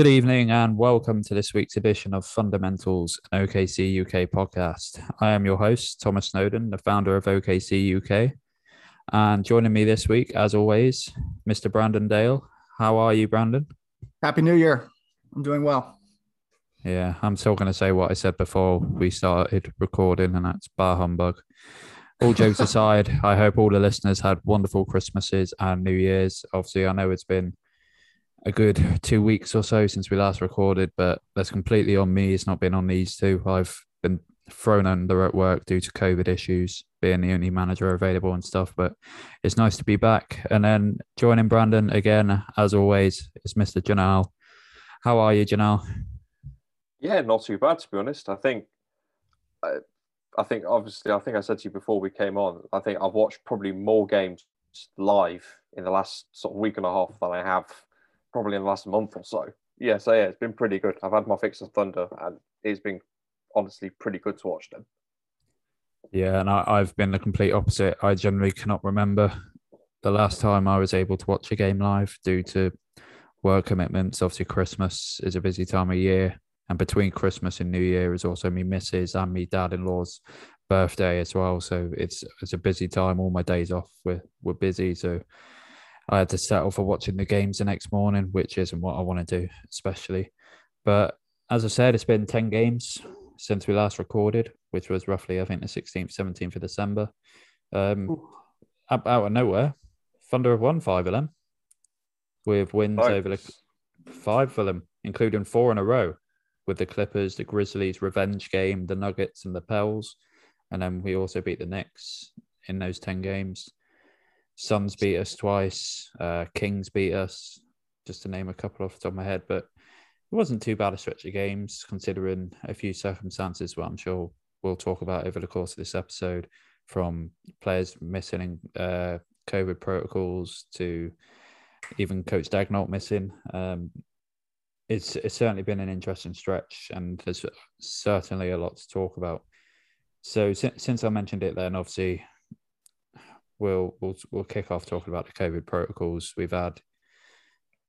Good evening and welcome to this week's edition of Fundamentals, an OKC UK podcast. I am your host, Thomas Snowden, the founder of OKC UK. And joining me this week, as always, Mr. Brandon Dale. How are you, Brandon? Happy New Year. I'm doing well. Yeah, I'm still going to say what I said before we started recording, and that's bar humbug. All jokes aside, I hope all the listeners had wonderful Christmases and New Year's. Obviously, I know it's been a good two weeks or so since we last recorded, but that's completely on me. It's not been on these two. I've been thrown under at work due to COVID issues, being the only manager available and stuff. But it's nice to be back. And then joining Brandon again, as always, is Mr. Janelle. How are you, Janelle? Yeah, not too bad to be honest. I think, I, I think obviously, I think I said to you before we came on. I think I've watched probably more games live in the last sort of week and a half than I have probably in the last month or so. Yeah, so yeah, it's been pretty good. I've had my fix of Thunder, and it's been honestly pretty good to watch them. Yeah, and I, I've been the complete opposite. I generally cannot remember the last time I was able to watch a game live due to work commitments. Obviously, Christmas is a busy time of year, and between Christmas and New Year is also me missus and me dad-in-law's birthday as well. So it's it's a busy time. All my days off were were busy, so I had to settle for watching the games the next morning, which isn't what I want to do, especially. But as I said, it's been 10 games since we last recorded, which was roughly, I think, the 16th, 17th of December. Um, out, out of nowhere, Thunder have won five of them with wins over the five for them, including four in a row with the Clippers, the Grizzlies, revenge game, the Nuggets, and the Pels. And then we also beat the Knicks in those 10 games. Suns beat us twice. Uh, Kings beat us, just to name a couple off the top of my head. But it wasn't too bad a stretch of games, considering a few circumstances. What I'm sure we'll talk about over the course of this episode, from players missing uh, COVID protocols to even Coach Daigneault missing. Um, it's it's certainly been an interesting stretch, and there's certainly a lot to talk about. So since, since I mentioned it, then obviously we'll we'll we'll kick off talking about the COVID protocols. We've had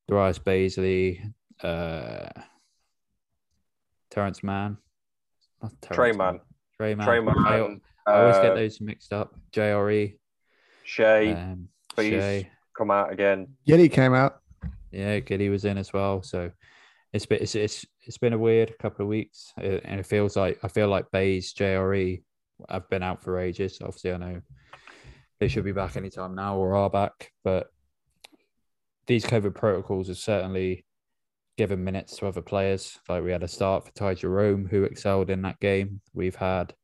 Darius Bazley, uh, Terrence Mann, Tre Mann, Tre Mann. Tre Mann. I, I always get uh, those mixed up. JRE, Shay, um, Shai. come out again. Giddey came out. Yeah, Giddey was in as well. So it's been it's it's, it's been a weird couple of weeks, and it feels like I feel like Bays, JRE, have been out for ages. Obviously, I know they should be back anytime now or are back. But these COVID protocols have certainly given minutes to other players. Like we had a start for Ty Jerome, who excelled in that game. We've had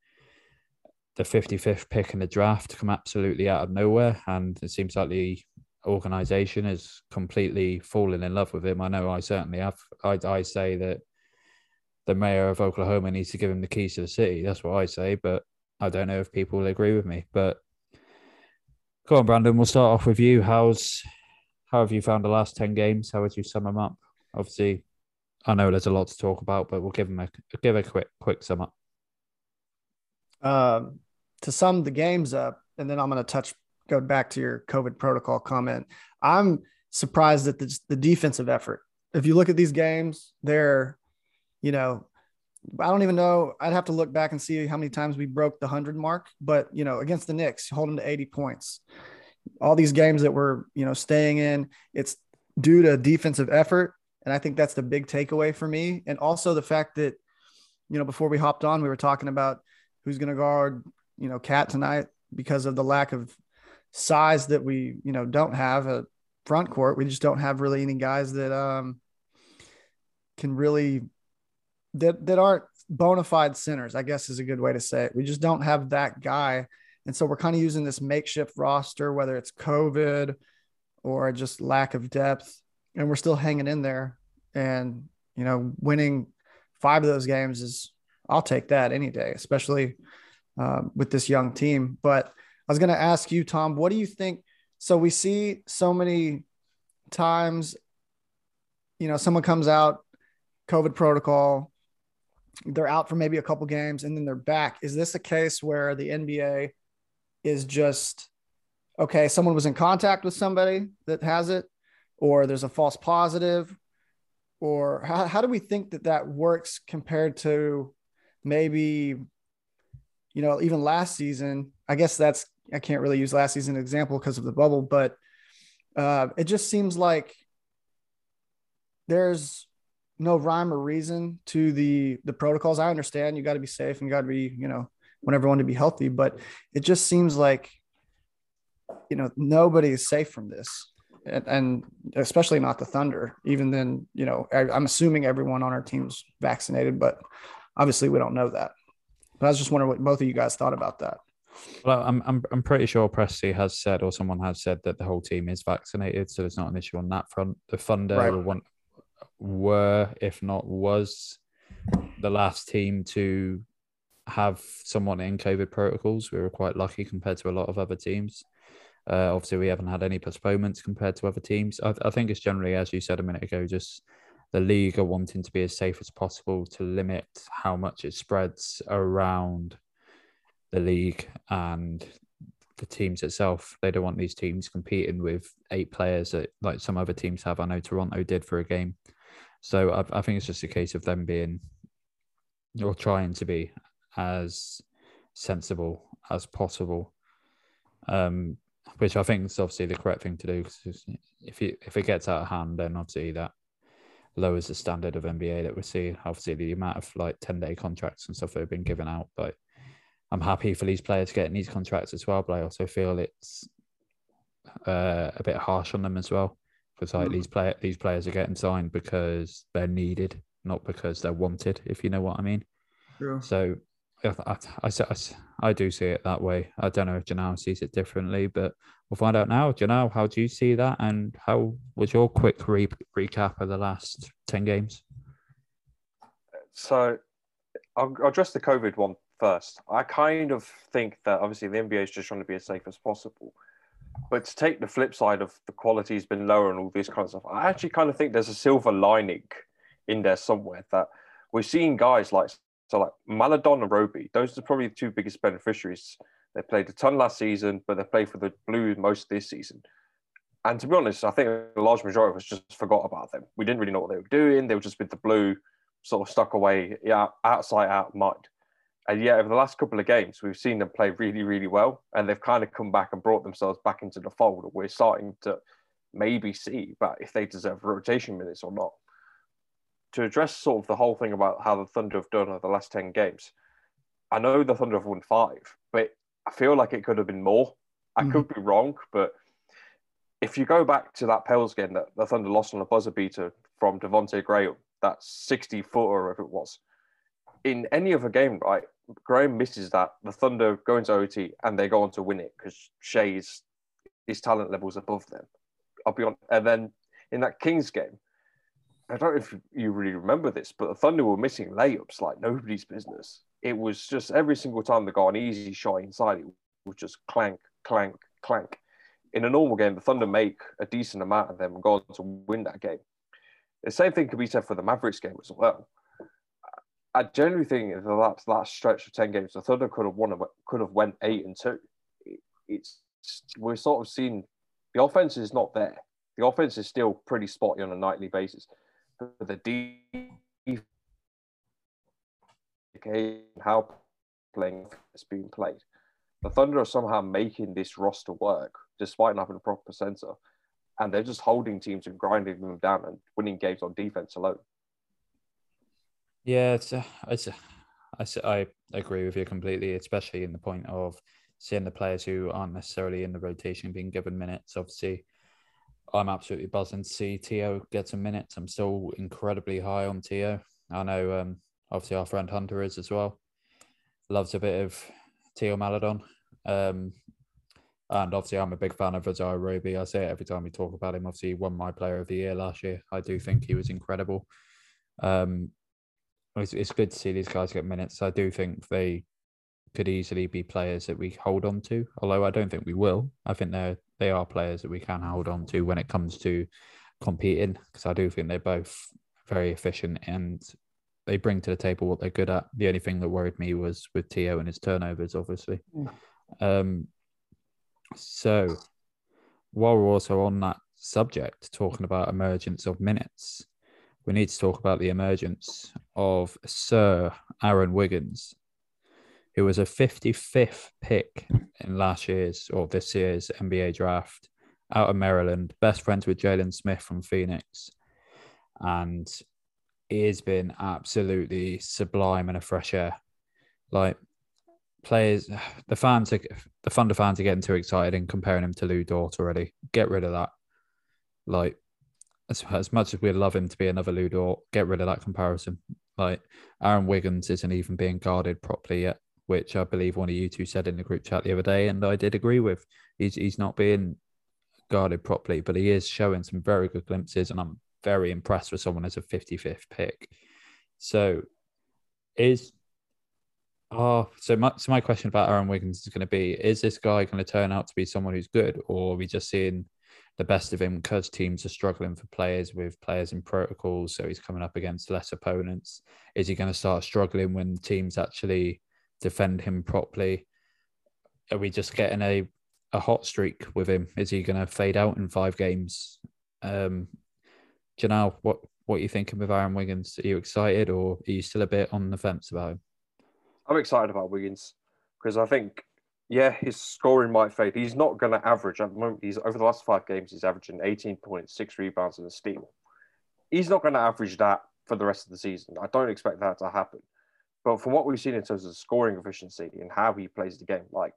the 55th pick in the draft come absolutely out of nowhere. And it seems like the organization is completely fallen in love with him. I know I certainly have. I, I say that the mayor of Oklahoma needs to give him the keys to the city. That's what I say. But I don't know if people will agree with me. But Go on, Brandon. We'll start off with you. How's how have you found the last ten games? How would you sum them up? Obviously, I know there's a lot to talk about, but we'll give them a give a quick quick sum up. Um, to sum the games up, and then I'm going to touch go back to your COVID protocol comment. I'm surprised at the, the defensive effort. If you look at these games, they're, you know, I don't even know. I'd have to look back and see how many times we broke the hundred mark. But you know, against the Knicks, hold them to 80 points. All these games that we're you know staying in, it's due to defensive effort, and I think that's the big takeaway for me. And also the fact that you know before we hopped on, we were talking about who's going to guard you know KAT tonight because of the lack of size that we you know don't have a front court. We just don't have really any guys that um can really that that aren't bona fide centers, I guess is a good way to say it. We just don't have that guy. And so we're kind of using this makeshift roster, whether it's COVID or just lack of depth. And we're still hanging in there. And, you know, winning five of those games is, I'll take that any day, especially um, with this young team. But I was going to ask you, Tom, what do you think? So we see so many times, you know, someone comes out, COVID protocol, they're out for maybe a couple games and then they're back. Is this a case where the NBA is just okay, someone was in contact with somebody that has it, or there's a false positive, or how, how do we think that that works compared to maybe you know even last season i guess that's i can't really use last season example because of the bubble but uh, it just seems like there's no rhyme or reason to the the protocols i understand you got to be safe and you got to be you know want everyone to be healthy but it just seems like you know nobody is safe from this and, and especially not the thunder even then you know I, i'm assuming everyone on our team's vaccinated but obviously we don't know that but i was just wondering what both of you guys thought about that Well, I'm I'm I'm pretty sure Presti has said or someone has said that the whole team is vaccinated, so there's not an issue on that front. The Thunder Right. were one were, if not was, the last team to have someone in COVID protocols. We were quite lucky compared to a lot of other teams. Uh, obviously, we haven't had any postponements compared to other teams. I, I think it's generally, as you said a minute ago, just the league are wanting to be as safe as possible to limit how much it spreads around the league and the teams itself. They don't want these teams competing with eight players that, like some other teams have. I know Toronto did for a game. So I, I think it's just a case of them being or trying to be as sensible as possible. Um, which I think is obviously the correct thing to do. Because if you if it gets out of hand, then obviously that lowers the standard of NBA that we're seeing. Obviously, the amount of like ten day contracts and stuff that have been given out, but I'm happy for these players getting these contracts as well. But I also feel it's uh, a bit harsh on them as well because like Mm. these play these players are getting signed because they're needed, not because they're wanted. If you know what I mean. True. So I, I, I, I, I do see it that way. I don't know if Janelle sees it differently, but we'll find out now. Janelle, how do you see that? And how was your quick re- recap of the last 10 games? So I'll, I'll address the COVID one first. I kind of think that obviously the NBA is just trying to be as safe as possible. But to take the flip side of the quality has been lower and all this kind of stuff, I actually kind of think there's a silver lining in there somewhere that we're seeing guys like so like Maledon and Roby. Those are probably the two biggest beneficiaries. They played a ton last season, but they played for the Blues most of this season. And to be honest, I think a large majority of us just forgot about them. We didn't really know what they were doing. They were just with the blue, sort of stuck away, yeah, outside out mind. And yet, over the last couple of games, we've seen them play really, really well, and they've kind of come back and brought themselves back into the fold. We're starting to maybe see about if they deserve rotation minutes or not. To address sort of the whole thing about how the Thunder have done over the last ten games, I know the Thunder have won five, but I feel like it could have been more. I Mhm. could be wrong, but if you go back to that Pels game that the Thunder lost on a buzzer beater from Devontae Graham, that 60 footer, if it was, in any other game, right? Graham misses that. The Thunder go into OT and they go on to win it because Shai's his talent levels above them. I'll be on. And then in that Kings game, I don't know if you really remember this, but the Thunder were missing layups like nobody's business. It was just every single time they got an easy shot inside, it was just clank, clank, clank. In a normal game, the Thunder make a decent amount of them and go on to win that game. The same thing could be said for the Mavericks game as well. I generally think in the last, last stretch of ten games, the Thunder could have won, could have went eight and two. It's we're sort of seeing the offense is not there. The offense is still pretty spotty on a nightly basis, but the defense, how playing is being played. The Thunder are somehow making this roster work despite not having a proper center, and they're just holding teams and grinding them down and winning games on defense alone. Yeah, it's, uh, it's, uh, I, I agree with you completely, especially in the point of seeing the players who aren't necessarily in the rotation being given minutes. Obviously, I'm absolutely buzzing to see Theo get some minutes. I'm still incredibly high on Theo. I know, um, obviously, our friend Hunter is as well. Loves a bit of Theo Maledon. Um, and obviously, I'm a big fan of Azar Roby. I say it every time we talk about him. Obviously, he won my player of the year last year. I do think he was incredible. Um, it's, it's good to see these guys get minutes. I do think they could easily be players that we hold on to, although I don't think we will. I think they're they are players that we can hold on to when it comes to competing because I do think they're both very efficient and they bring to the table what they're good at. The only thing that worried me was with Theo and his turnovers, obviously. Mm. Um, so while we're also on that subject, talking about emergence of minutes, we need to talk about the emergence of Sir Aaron Wiggins, who was a 55th pick in last year's or this year's NBA draft out of Maryland, best friends with Jalen Smith from Phoenix. And he has been absolutely sublime and a fresh air. Like players, the fans are the Thunder fans are getting too excited and comparing him to Lu Dort already. Get rid of that. Like as, as much as we'd love him to be another Lu Dort, get rid of that comparison. Like Aaron Wiggins isn't even being guarded properly yet, which I believe one of you two said in the group chat the other day, and I did agree with. He's he's not being guarded properly, but he is showing some very good glimpses, and I'm very impressed with someone as a 55th pick. So is Oh, so my so my question about Aaron Wiggins is going to be: Is this guy going to turn out to be someone who's good, or are we just seeing the best of him because teams are struggling for players with players in protocols? So he's coming up against less opponents. Is he going to start struggling when teams actually defend him properly? Are we just getting a a hot streak with him? Is he going to fade out in five games? Um, Janelle, what what are you thinking with Aaron Wiggins? Are you excited, or are you still a bit on the fence about him? I'm excited about Wiggins because I think, yeah, his scoring might fade. He's not going to average at the moment. He's over the last five games, he's averaging 18 points, six rebounds, and a steal. He's not going to average that for the rest of the season. I don't expect that to happen. But from what we've seen in terms of scoring efficiency and how he plays the game, like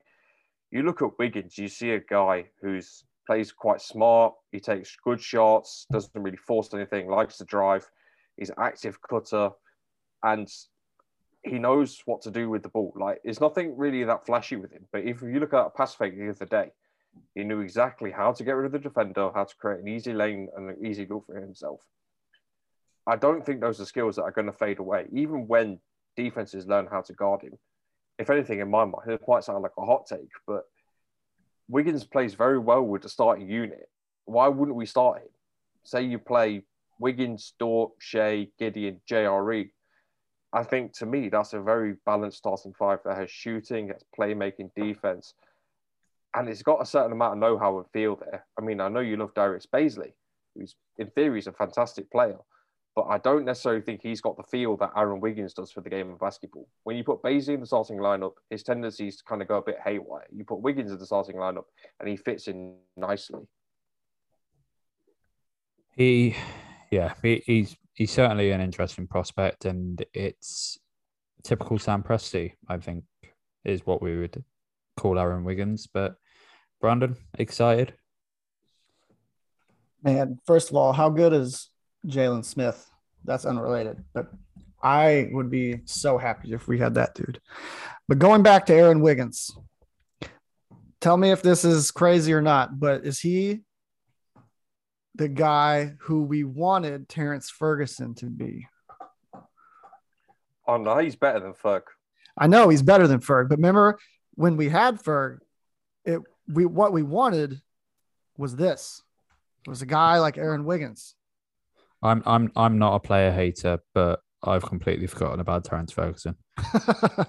you look at Wiggins, you see a guy who's plays quite smart. He takes good shots, doesn't really force anything, likes to drive. He's an active cutter, and he knows what to do with the ball. Like it's nothing really that flashy with him. But if you look at a pass fake the other day, he knew exactly how to get rid of the defender, how to create an easy lane and an easy goal for himself. I don't think those are skills that are going to fade away, even when defenses learn how to guard him. If anything, in my mind, it might sound like a hot take, but Wiggins plays very well with the starting unit. Why wouldn't we start him? Say you play Wiggins, Dort, Shai, Gideon, JRE I think to me that's a very balanced starting five that has shooting, has playmaking, defense, and it's got a certain amount of know-how and feel there. I mean, I know you love Darius Bazley, who's in theory is a fantastic player, but I don't necessarily think he's got the feel that Aaron Wiggins does for the game of basketball. When you put Bazley in the starting lineup, his tendencies to kind of go a bit haywire. You put Wiggins in the starting lineup, and he fits in nicely. He, yeah, he, he's he's certainly an interesting prospect, and it's typical Sam Presti, I think, is what we would call Aaron Wiggins. But Brandon, excited? Man, first of all, how good is Jalen Smith? That's unrelated, but I would be so happy if we had that dude. But going back to Aaron Wiggins, tell me if this is crazy or not, but is he the guy who we wanted Terrence Ferguson to be. Oh no, he's better than Ferg. I know he's better than Ferg, but remember when we had Ferg, it we what we wanted was this. It was a guy like Aaron Wiggins. I'm I'm I'm not a player hater, but I've completely forgotten about Terrence Ferguson. um,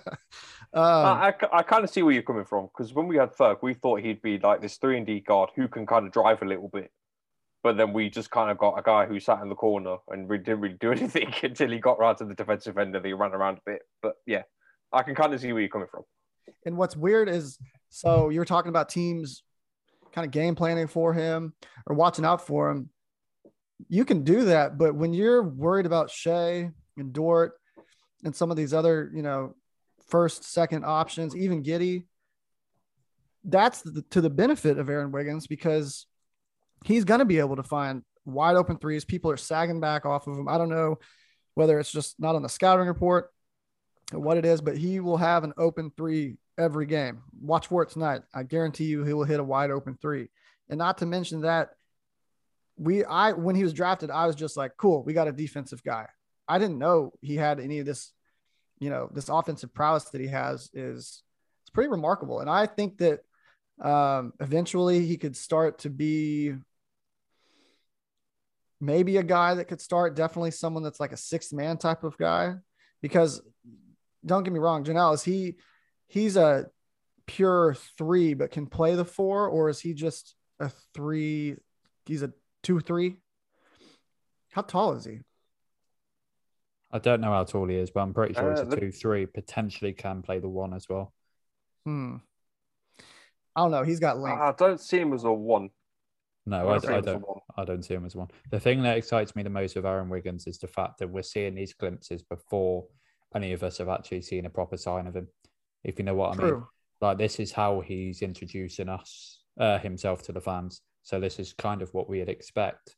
I, I, I kind of see where you're coming from because when we had Ferg, we thought he'd be like this three and D guard who can kind of drive a little bit, but then we just kind of got a guy who sat in the corner and we didn't really do anything until he got right to the defensive end and he ran around a bit. But yeah, I can kind of see where you're coming from. And what's weird is so you're talking about teams kind of game planning for him or watching out for him. You can do that, but when you're worried about Shai and Dort and some of these other, you know, first, second options, even Giddey, that's the, to the benefit of Aaron Wiggins because he's going to be able to find wide open threes. People are sagging back off of him. I don't know whether it's just not on the scouting report or what it is, but he will have an open three every game. Watch for it tonight. I guarantee you he will hit a wide open three. And not to mention that we I when he was drafted, I was just like, cool, we got a defensive guy. I didn't know he had any of this, you know, this offensive prowess that he has is it's pretty remarkable. And I think that um, eventually he could start to be maybe a guy that could start, definitely someone that's like a sixth man type of guy. Because don't get me wrong, Janelle, is he he's a pure three, but can play the four, or is he just a three? He's a two three. How tall is he? I don't know how tall he is, but I'm pretty sure Uh, he's a the- two three. Potentially can play the one as well. Hmm. I don't know. He's got length. I don't see him as a one. No, I I, don't I a don't. I don't see him as one. The thing that excites me the most with Aaron Wiggins is the fact that we're seeing these glimpses before any of us have actually seen a proper sign of him. If you know what I mean. Like this is how he's introducing us uh, himself to the fans. So this is kind of what we'd expect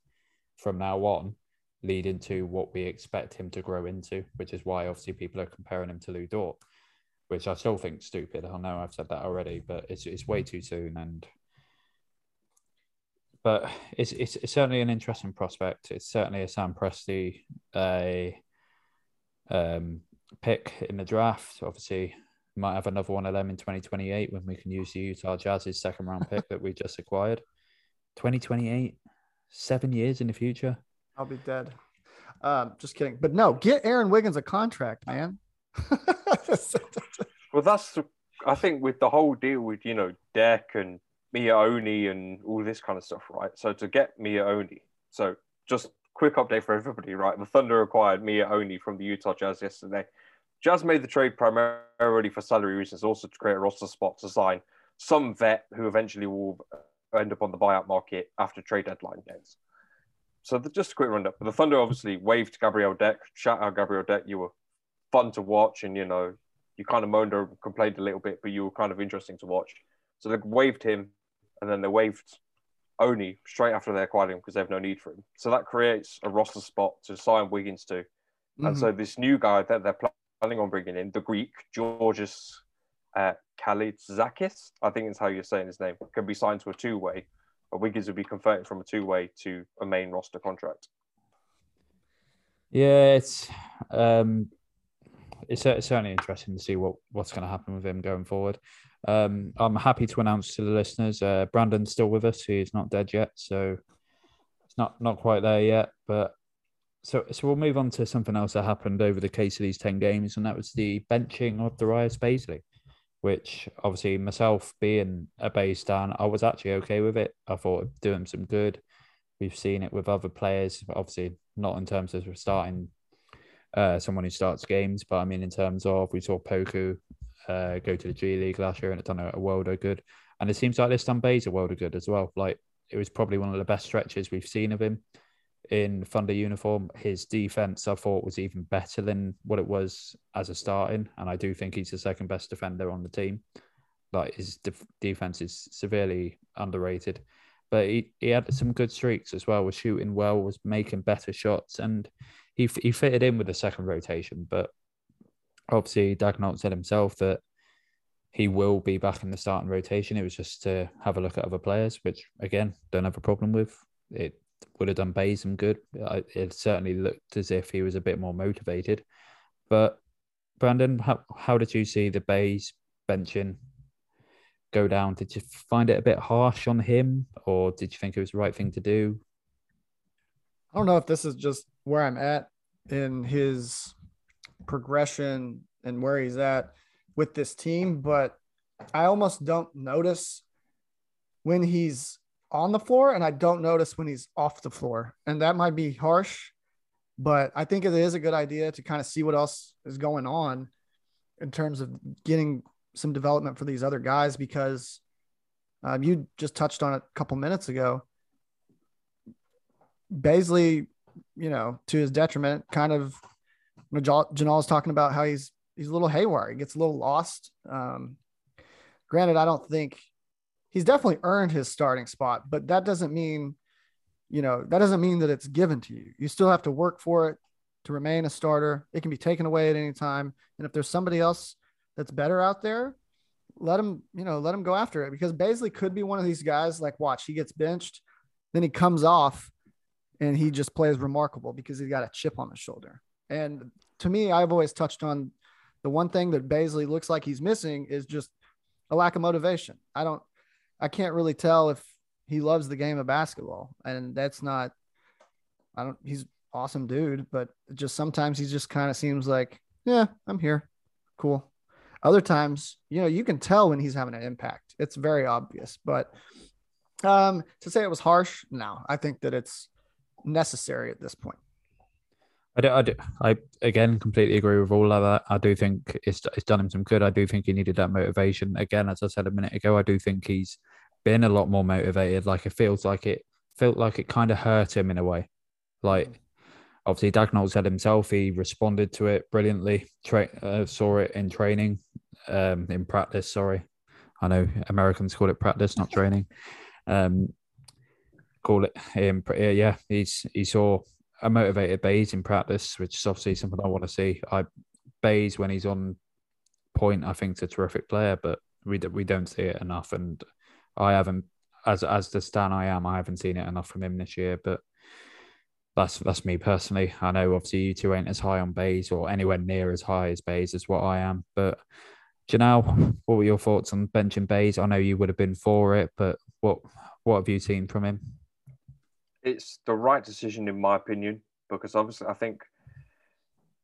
from now on, leading to what we expect him to grow into, which is why obviously people are comparing him to Lu Dort, which I still think stupid. I know I've said that already, but it's it's way too soon and but it's, it's it's certainly an interesting prospect. It's certainly a Sam Presti a um, pick in the draft. Obviously, might have another one of them in 2028 when we can use the Utah Jazz's second round pick that we just acquired. 2028, seven years in the future. I'll be dead. Um, just kidding. But no, get Aaron Wiggins a contract, man. Well, that's the, I think with the whole deal with you know Deck and Miye Oni and all this kind of stuff, right? So to get Miye Oni, so just quick update for everybody, right? The Thunder acquired Miye Oni from the Utah Jazz yesterday. Jazz made the trade primarily for salary reasons, also to create a roster spot to sign some vet who eventually will end up on the buyout market after trade deadline games. So the, just a quick rundown. The Thunder obviously waived Gabriel Deck. Shout out Gabriel Deck. You were fun to watch, and you know you kind of moaned or complained a little bit, but you were kind of interesting to watch. So they waived him, and then they waived Oni straight after they acquired him because they have no need for him. So that creates a roster spot to sign Wiggins to. And Mhm. so this new guy that they're planning on bringing in, the Greek Georges uh, Kalaitzakis, I think is how you're saying his name, can be signed to a two-way. But Wiggins would be converted from a two-way to a main roster contract. Yeah, it's um, it's, it's certainly interesting to see what what's going to happen with him going forward. Um, I'm happy to announce to the listeners, uh, Brandon's still with us. He's not dead yet, so it's not not quite there yet. But so so we'll move on to something else that happened over the case of these ten games, and that was the benching of Darius Bazley, which obviously myself being a Bay stan, I was actually okay with it. I thought it'd do him some good. We've seen it with other players, obviously not in terms of starting uh, someone who starts games, but I mean in terms of we saw Poku uh, go to the G League last year and it done a, world of good, and it seems like this done Bay's a world of good as well. Like it was probably one of the best stretches we've seen of him in Thunder uniform. His defense, I thought, was even better than what it was as a starting, and I do think he's the second best defender on the team. Like his def- defense is severely underrated, but he, he had some good streaks as well. Was shooting well, was making better shots, and he he fitted in with the second rotation. But obviously, Daigneault said himself that he will be back in the starting rotation. It was just to have a look at other players, which again don't have a problem with. It would have done Bay some good. It certainly looked as if he was a bit more motivated. But Brandon, how how did you see the Bays benching go down? Did you find it a bit harsh on him, or did you think it was the right thing to do? I don't know if this is just where I'm at in his progression and where he's at with this team, but I almost don't notice when he's on the floor and I don't notice when he's off the floor. And that might be harsh, but I think it is a good idea to kind of see what else is going on in terms of getting some development for these other guys because um, you just touched on it a couple minutes ago. Bazley, you know, to his detriment, kind of you know, Janelle's talking about how he's he's a little haywire. He gets a little lost. Um, granted, I don't think he's definitely earned his starting spot, but that doesn't mean, you know, that doesn't mean that it's given to you. You still have to work for it to remain a starter. It can be taken away at any time. And if there's somebody else that's better out there, let him, you know, let him go after it because Bazley could be one of these guys like, watch, he gets benched, then he comes off and he just plays remarkable because he's got a chip on his shoulder. And to me, I've always touched on the one thing that Bazley looks like he's missing is just a lack of motivation. I don't, I can't really tell if he loves the game of basketball, and that's not. I don't. He's awesome dude, but just sometimes he just kind of seems like, yeah, I'm here, cool. Other times, you know, you can tell when he's having an impact. It's very obvious, but um, to say it was harsh, no, I think that it's necessary at this point. I, do, I, do, I again completely agree with all of that. I do think it's it's done him some good. I do think he needed that motivation. Again, as I said a minute ago, I do think he's been a lot more motivated. Like it feels like it felt like it kind of hurt him in a way. Like obviously Daigneault said himself, he responded to it brilliantly. Tra- uh, saw it in training, um, in practice. Sorry, I know Americans call it practice, not training. Um, call it in, yeah. He's he saw a motivated Bays in practice, which is obviously something I want to see. I Bays when he's on point, I think is a terrific player, but we we don't see it enough, and I haven't as as the Stan I am, I haven't seen it enough from him this year. But that's that's me personally. I know obviously you two ain't as high on Bays or anywhere near as high as Bays as what I am, but. Janelle, what were your thoughts on benching Bays? I know you would have been for it, but what what have you seen from him? It's the right decision in my opinion because obviously I think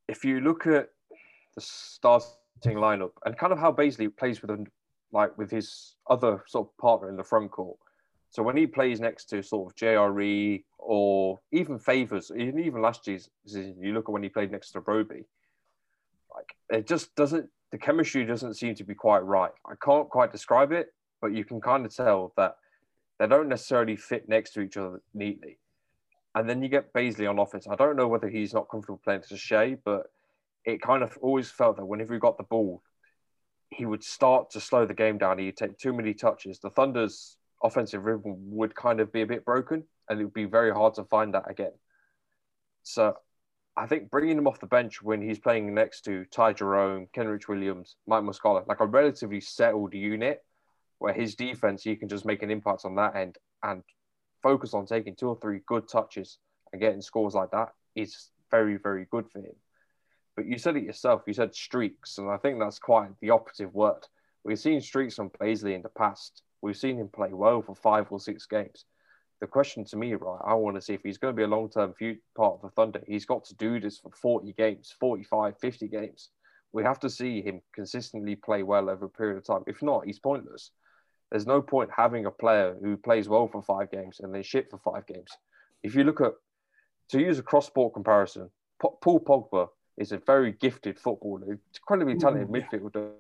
if you look at the starting lineup and kind of how Bazley plays with like with his other sort of partner in the front court. So when he plays next to sort of JRE or even Favors, even even last year's you look at when he played next to Roby, like it just doesn't the chemistry doesn't seem to be quite right. I can't quite describe it, but you can kind of tell that they don't necessarily fit next to each other neatly. And then you get Bazley on offense. I don't know whether he's not comfortable playing to Shai, but it kind of always felt that whenever he got the ball, he would start to slow the game down. He'd take too many touches. The Thunder's offensive rhythm would kind of be a bit broken, and it would be very hard to find that again. So I think bringing him off the bench when he's playing next to Ty Jerome, Kenrich Williams, Mike Muscala, like a relatively settled unit, where his defense, he can just make an impact on that end and focus on taking two or three good touches and getting scores like that is very, very good for him. But you said it yourself, you said streaks, and I think that's quite the operative word. We've seen streaks from Bazley in the past. We've seen him play well for five or six games. The question to me, right, I want to see if he's going to be a long term part of the Thunder, he's got to do this for 40 games, 45, 50 games. We have to see him consistently play well over a period of time. If not, he's pointless. There's no point having a player who plays well for five games and then shit for five games. If you look at, to use a cross sport comparison, Paul Pogba is a very gifted footballer, incredibly talented midfielder.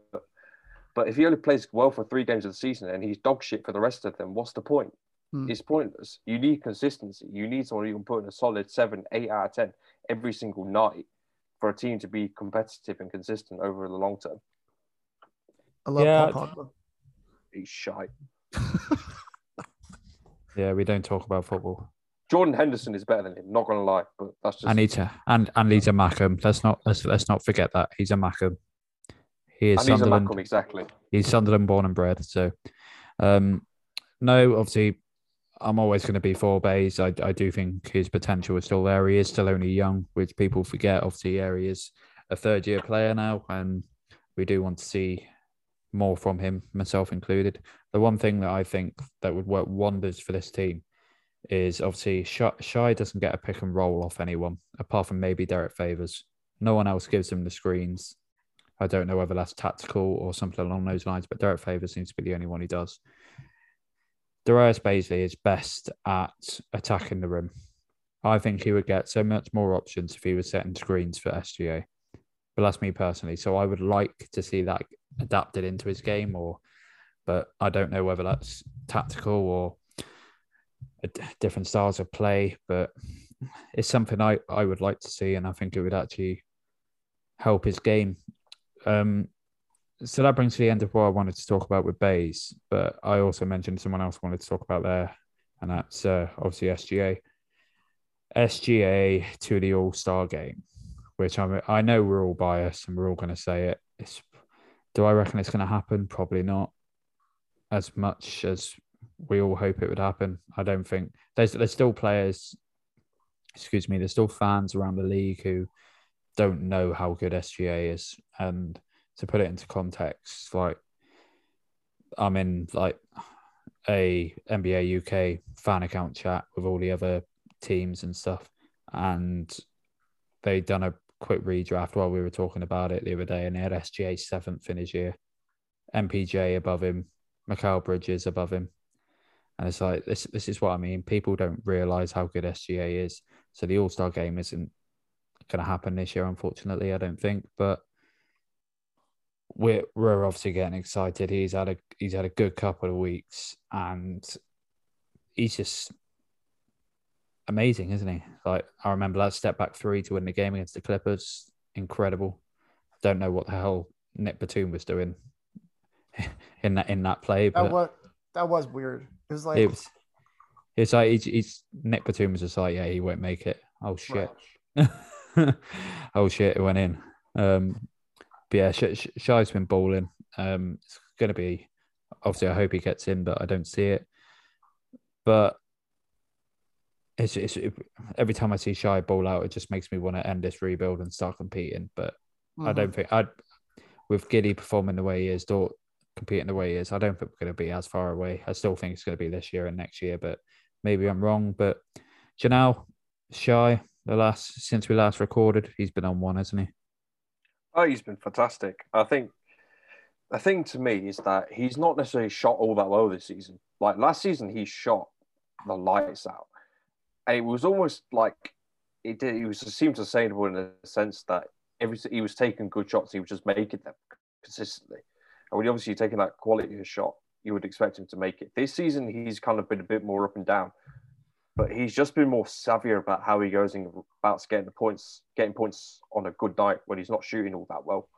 But if he only plays well for three games of the season and he's dog shit for the rest of them, what's the point? Mm. It's pointless. You need consistency. You need someone who can put in a solid seven, eight out of 10 every single night for a team to be competitive and consistent over the long term. I love yeah, Paul Pogba he's shite. yeah, we don't talk about football. Jordan Henderson is better than him. Not gonna lie, but that's just. Anita and and he's a Mackem. Let's not let's let's not forget that he's a Mackem. He is and Sunderland. He's a Mackem, exactly. He's Sunderland born and bred. So, um, no, obviously, I'm always going to be for Bays. I I do think his potential is still there. He is still only young, which people forget. Obviously, yeah, he is a third year player now, and we do want to see more from him, myself included. The one thing that I think that would work wonders for this team is obviously Shai doesn't get a pick and roll off anyone apart from maybe Derrick Favors. No one else gives him the screens. I don't know whether that's tactical or something along those lines, but Derrick Favors seems to be the only one he does. Darius Bazley is best at attacking the rim. I think he would get so much more options if he was setting screens for SGA. But that's me personally. So I would like to see that adapted into his game, or but I don't know whether that's tactical or different styles of play. But it's something I I would like to see, and I think it would actually help his game. Um, so that brings to the end of what I wanted to talk about with Bays, but I also mentioned someone else wanted to talk about there, and that's uh, obviously SGA. SGA to the All Star game which I I know we're all biased and we're all going to say it. It's, do I reckon it's going to happen? Probably not. As much as we all hope it would happen, I don't think there's there's still players. Excuse me, there's still fans around the league who don't know how good SGA is, and to put it into context, like I'm in like a NBA UK fan account chat with all the other teams and stuff, and they done a quick redraft while we were talking about it the other day, and he had SGA seventh in his year, MPJ above him, Mikal Bridges above him. And it's like this this is what I mean. People don't realise how good SGA is. So the All Star game isn't going to happen this year, unfortunately. I don't think, but we're we're obviously getting excited. He's had a he's had a good couple of weeks, and he's just amazing, isn't he? Like I remember that step back three to win the game against the Clippers, incredible. Don't know what the hell Nick Batum was doing in that in that play, but That was that was weird. It was like it was. It's like he's, he's Nick Batum was just like, yeah, he won't make it. Oh shit. oh shit, it went in. Um, but yeah, Sh- Sh- Shai's been bowling. Um, it's gonna be obviously. I hope he gets in, but I don't see it. But it's, it's it, every time I see Shai ball out, it just makes me want to end this rebuild and start competing. But I Mhm. don't think I'd with Giddey performing the way he is, Dort competing the way he is. I don't think we're going to be as far away. I still think it's going to be this year and next year, but maybe I'm wrong. But Janelle, Shai, the last since we last recorded, he's been on one, hasn't he? Oh, he's been fantastic. I think the thing to me is that he's not necessarily shot all that well this season. Like last season, he shot the lights out, and it was almost like it did. Was it seemed sustainable in the sense that every he was taking good shots, he was just making them consistently. And when obviously taking that quality of shot, you would expect him to make it. This season, he's kind of been a bit more up and down, but he's just been more savvier about how he goes and about getting the points, getting points on a good night when he's not shooting all that well.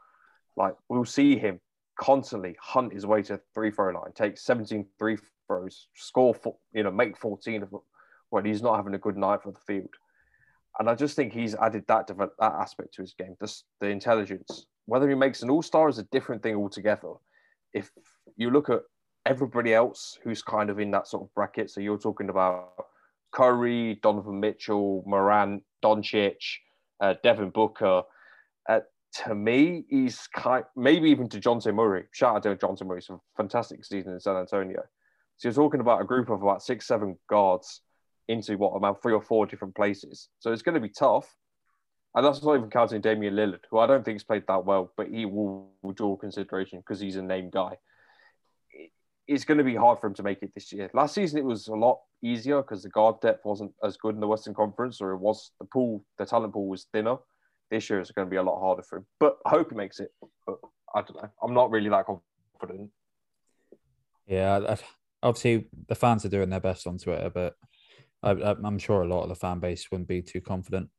Like we'll see him constantly hunt his way to three throw line, take 17 three throws, score, four, you know, make 14 of them when he's not having a good night for the field. And I just think he's added that that aspect to his game, this, the intelligence. Whether he makes an all star is a different thing altogether. If you look at everybody else who's kind of in that sort of bracket, so you're talking about Curry, Donovan Mitchell, Morant, Doncic, uh, Devin Booker. Uh, to me, he's kind, maybe even to John Murray. Shout out to John Murray, a fantastic season in San Antonio. So you're talking about a group of about six, seven guards into what about three or four different places. So it's going to be tough. And that's not even counting Damian Lillard, who I don't think has played that well, but he will, will draw consideration because he's a named guy. It's going to be hard for him to make it this year. Last season, it was a lot easier because the guard depth wasn't as good in the Western Conference, or it was the pool, the talent pool was thinner. This year, it's going to be a lot harder for him. But I hope he makes it. But I don't know. I'm not really that confident. Yeah, obviously the fans are doing their best on Twitter, but I, I'm sure a lot of the fan base wouldn't be too confident.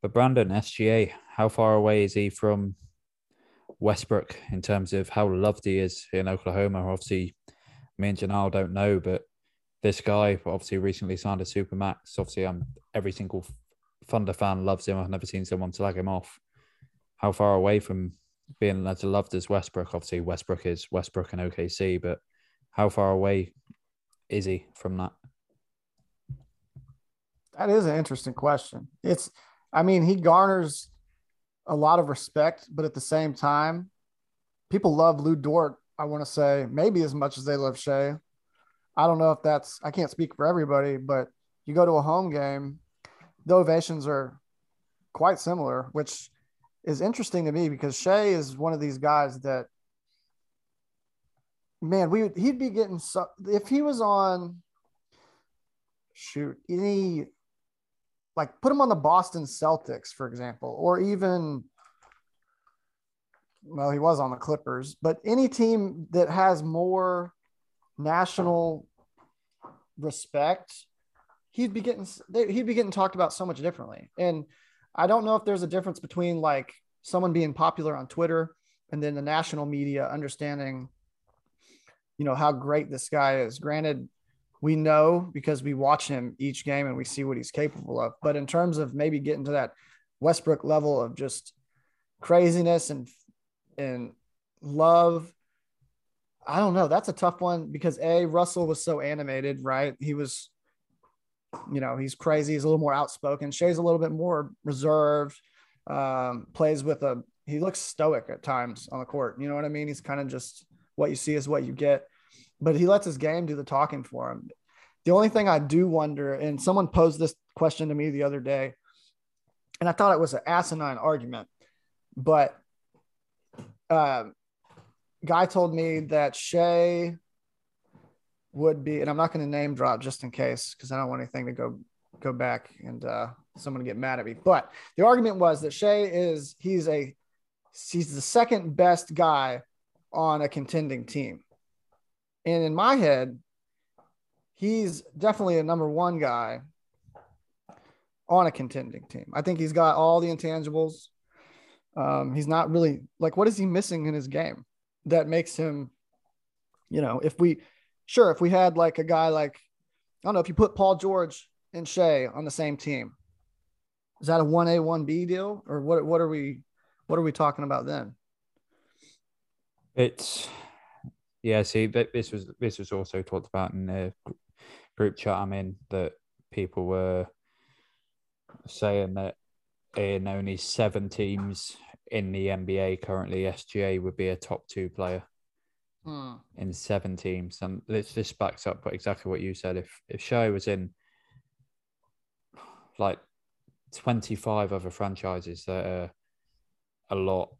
But Brandon SGA, how far away is he from Westbrook in terms of how loved he is in Oklahoma? Obviously, me and Janelle don't know, but this guy obviously recently signed a supermax. Obviously, I'm every single Thunder fan loves him. I've never seen someone slag him off. How far away from being as loved as Westbrook? Obviously, Westbrook is Westbrook and OKC, but how far away is he from that? That is an interesting question. It's, I mean, he garners a lot of respect, but at the same time, people love Lu Dort. I want to say maybe as much as they love Shai. I don't know if that's, I can't speak for everybody, but you go to a home game, the ovations are quite similar, which is interesting to me because Shai is one of these guys that, man, we he'd be getting so, if he was on, shoot, any like put him on the Boston Celtics, for example, or even well, he was on the Clippers, but any team that has more national respect, he'd be getting he'd be getting talked about so much differently. And I don't know if there's a difference between like someone being popular on Twitter and then the national media understanding, you know, how great this guy is. Granted, we know because we watch him each game and we see what he's capable of. But in terms of maybe getting to that Westbrook level of just craziness and and love, I don't know. That's a tough one because a Russell was so animated, right? He was, you know, he's crazy. He's a little more outspoken. Shai's a little bit more reserved. Um, plays with a he looks stoic at times on the court. You know what I mean? He's kind of just what you see is what you get but he lets his game do the talking for him. The only thing I do wonder, and someone posed this question to me the other day, and I thought it was an asinine argument, but uh, guy told me that Shai would be, and I'm not going to name drop just in case because I don't want anything to go go back and uh, someone get mad at me. But the argument was that Shai is he's a he's the second best guy on a contending team. And in my head, he's definitely a number one guy on a contending team. I think he's got all the intangibles. Um, he's not really like what is he missing in his game that makes him, you know, if we sure if we had like a guy like I don't know if you put Paul George and Shai on the same team, is that a one A one B deal or what? What are we what are we talking about then? It's yeah. See, this was this was also talked about in the group chat I'm in that people were saying that in only seven teams in the NBA currently, SGA would be a top two player hmm. in seven teams, and this this backs up exactly what you said. If if Shai was in like twenty five other franchises that are a lot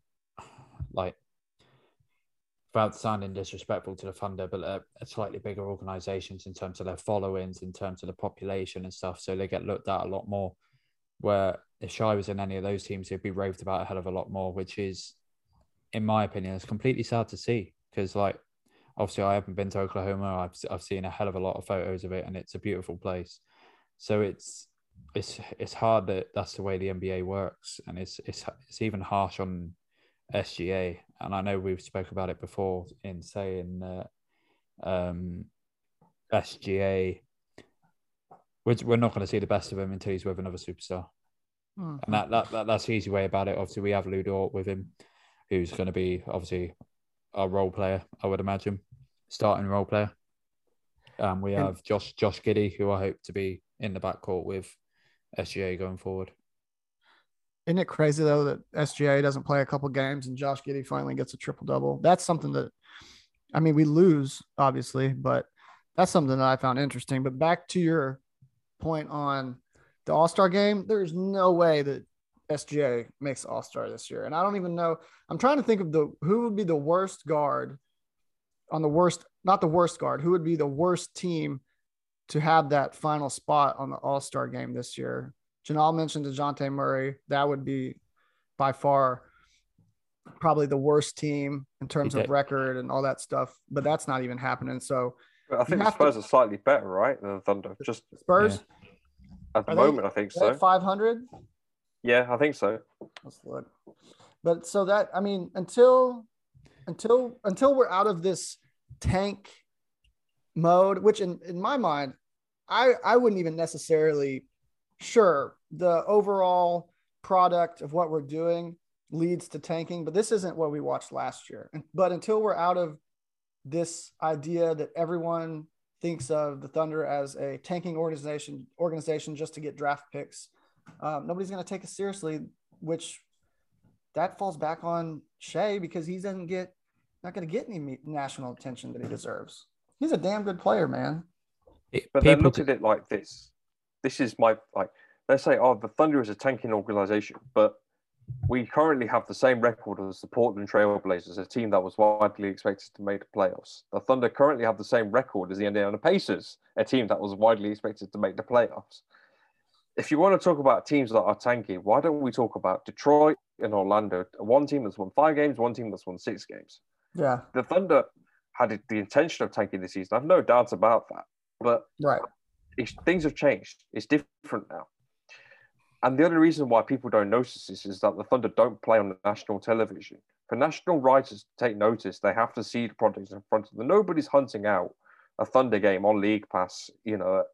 without sounding disrespectful to the Thunder, but a, a slightly bigger organizations in terms of their followings, in terms of the population and stuff. So they get looked at a lot more where if Shai was in any of those teams, he'd be raved about a hell of a lot more, which is, in my opinion, it's completely sad to see because, like, obviously, I haven't been to Oklahoma. I've I've seen a hell of a lot of photos of it, and it's a beautiful place. So it's it's it's hard that that's the way the NBA works, and it's it's it's even harsh on SGA. And I know we've spoke about it before in saying that um, SGA we're, we're not going to see the best of him until he's with another superstar. Mm-hmm. And that, that, that that's the easy way about it. Obviously, we have Lu Dort with him, who's going to be obviously a role player, I would imagine, starting role player. Um, we have Josh Josh Giddey, who I hope to be in the backcourt with SGA going forward. Isn't it crazy though that SGA doesn't play a couple games and Josh Giddey finally gets a triple double? That's something that, I mean, we lose obviously, but that's something that I found interesting. But back to your point on the All Star game, there's no way that SGA makes All Star this year. And I don't even know. I'm trying to think of the who would be the worst guard on the worst, not the worst guard, who would be the worst team to have that final spot on the All Star game this year. Janelle mentioned Dejounte Murray. That would be by far probably the worst team in terms of record and all that stuff, but that's not even happening. So I think the Spurs to... are slightly better, right, than the Thunder. Just Spurs. Yeah. At the are moment, they, I think so. Five hundred. Yeah, I think so. Let's look. But so that I mean, until until until we're out of this tank mode, which in in my mind, I I wouldn't even necessarily. Sure, the overall product of what we're doing leads to tanking, but this isn't what we watched last year. But until we're out of this idea that everyone thinks of the Thunder as a tanking organization organization just to get draft picks. Um, nobody's going to take us seriously, which that falls back on Shai because he doesn't get not going to get any national attention that he deserves. He's a damn good player, man. But then look at it like this. This is my like. Let's say, oh, the Thunder is a tanking organization, but we currently have the same record as the Portland Trailblazers, a team that was widely expected to make the playoffs. The Thunder currently have the same record as the Indiana Pacers, a team that was widely expected to make the playoffs. If you want to talk about teams that are tanking, why don't we talk about Detroit and Orlando? One team that's won five games, one team that's won six games. Yeah. The Thunder had the intention of tanking this season. I've no doubts about that. But right. Things have changed. It's different now. And the only reason why people don't notice this is that the Thunder don't play on national television. For national writers to take notice, they have to see the product in front of them. Nobody's hunting out a Thunder game on League Pass, you know,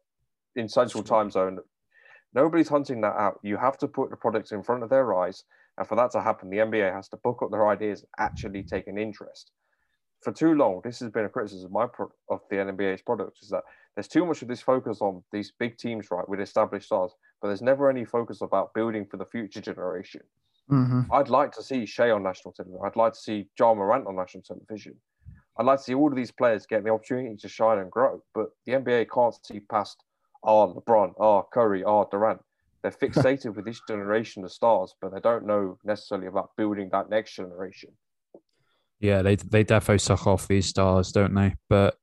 in Central Time Zone. Nobody's hunting that out. You have to put the products in front of their eyes. And for that to happen, the NBA has to book up their ideas and actually take an interest. For too long, this has been a criticism of, my pro- of the NBA's products is that there's too much of this focus on these big teams, right, with established stars, but there's never any focus about building for the future generation. Mm-hmm. I'd like to see Shai on national television. I'd like to see Ja Morant on national television. I'd like to see all of these players get the opportunity to shine and grow. But the NBA can't see past oh, LeBron, oh, Curry, oh, Durant. They're fixated with this generation of stars, but they don't know necessarily about building that next generation. Yeah, they they defo suck off these stars, don't they? But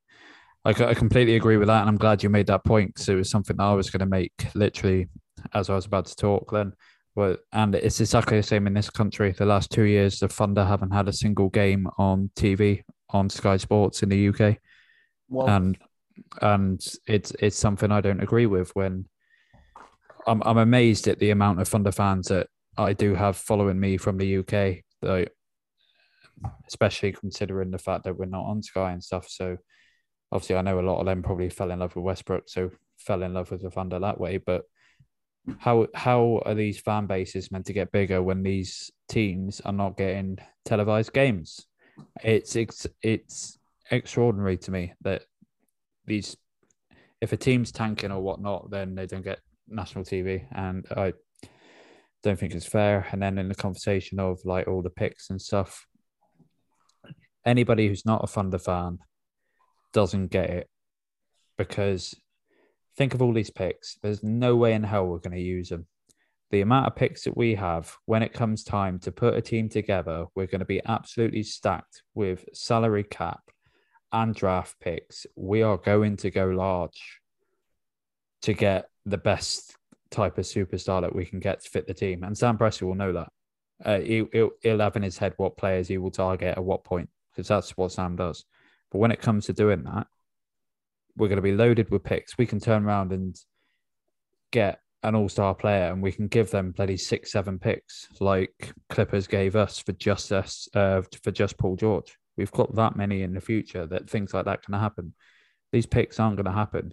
I, I completely agree with that, and I'm glad you made that point because it was something that I was going to make literally as I was about to talk. Then, but and it's exactly the same in this country. The last two years, the Thunder haven't had a single game on TV on Sky Sports in the UK, Well, and and it's it's something I don't agree with. When I'm I'm amazed at the amount of Thunder fans that I do have following me from the UK, though, especially considering the fact that we're not on Sky and stuff. So obviously, I know a lot of them probably fell in love with Westbrook, so fell in love with the Thunder that way. But how how are these fan bases meant to get bigger when these teams are not getting televised games? It's it's it's extraordinary to me that these if a team's tanking or whatnot, then they don't get national TV, and I don't think it's fair. And then in the conversation of like all the picks and stuff, anybody who's not a Thunder fan doesn't get it because think of all these picks. There's no way in hell we're going to use them. The amount of picks that we have when it comes time to put a team together, we're going to be absolutely stacked with salary cap and draft picks. We are going to go large to get the best type of superstar that we can get to fit the team. And Sam Presti will know that. Uh, he, he'll, he'll have in his head what players he will target at what point because that's what Sam does. But when it comes to doing that, we're going to be loaded with picks. We can turn around and get an all-star player, and we can give them bloody six, seven picks, like Clippers gave us for just us, uh, for just Paul George. We've got that many in the future that things like that can happen. These picks aren't going to happen.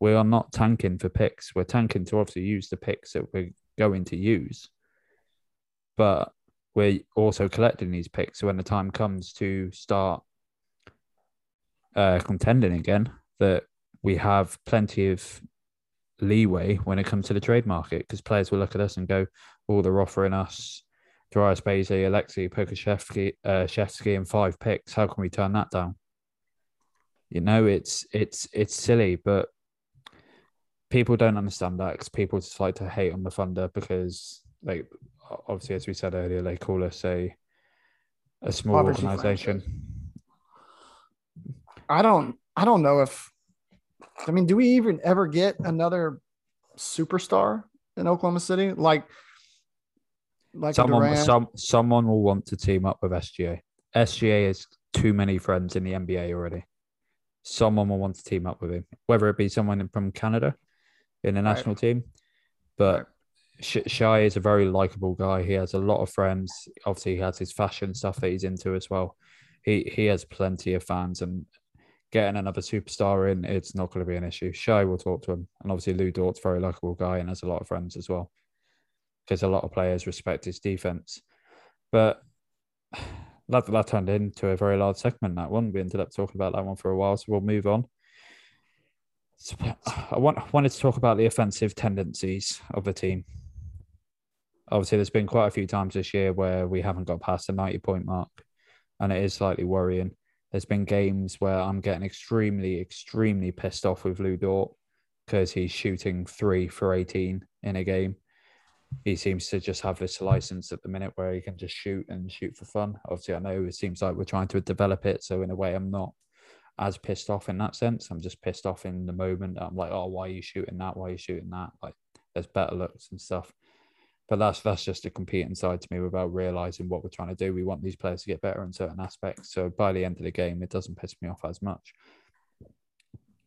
We are not tanking for picks. We're tanking to obviously use the picks that we're going to use, but we're also collecting these picks. So when the time comes to start uh, contending again, that we have plenty of leeway when it comes to the trade market because players will look at us and go, "Oh, they're offering us Darius Bazley, Aleksej Pokusevski, uh, and five picks. How can we turn that down?" You know, it's it's it's silly, but people don't understand that because people just like to hate on the Thunder because, like, obviously, as we said earlier, they call us a a small organization. I don't I don't know if I mean, do we even ever get another superstar in Oklahoma City? Like like Someone, some, someone will want to team up with SGA. SGA has too many friends in the NBA already. Someone will want to team up with him, whether it be someone from Canada in the Right. national team. But Shai is a very likable guy. He has a lot of friends. Obviously, he has his fashion stuff that he's into as well. He he has plenty of fans, and getting another superstar in, it's not going to be an issue. Shai will talk to him, and obviously Lu Dort's a very likable guy and has a lot of friends as well because a lot of players respect his defense. But that that turned into a very large segment. That one we ended up talking about that one for a while, so we'll move on. I want I wanted to talk about the offensive tendencies of the team. Obviously, there's been quite a few times this year where we haven't got past the 90 point mark, and it is slightly worrying. There's been games where I'm getting extremely, extremely pissed off with Lu Dort because he's shooting three for 18 in a game he seems to just have this license at the minute where he can just shoot and shoot for fun. Obviously, I know it seems like we're trying to develop it. So, in a way, I'm not as pissed off in that sense. I'm just pissed off in the moment. I'm like, oh, why are you shooting that? Why are you shooting that? Like, there's better looks and stuff. But that's that's just a competing side to me without realizing what we're trying to do. We want these players to get better in certain aspects. So by the end of the game, it doesn't piss me off as much.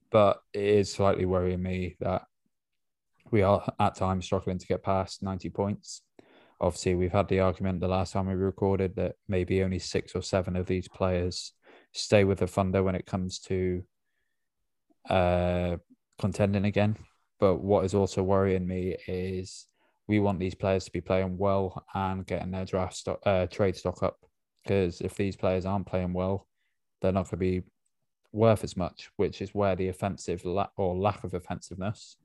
But it is slightly worrying me that we are at times struggling to get past 90 points. Obviously, we've had the argument the last time we recorded that maybe only six or seven of these players stay with the Thunder when it comes to uh, contending again. But what is also worrying me is we want these players to be playing well and getting their draft stock, uh, trade stock up. Because if these players aren't playing well, they're not going to be worth as much, which is where the offensive la- or lack of offensiveness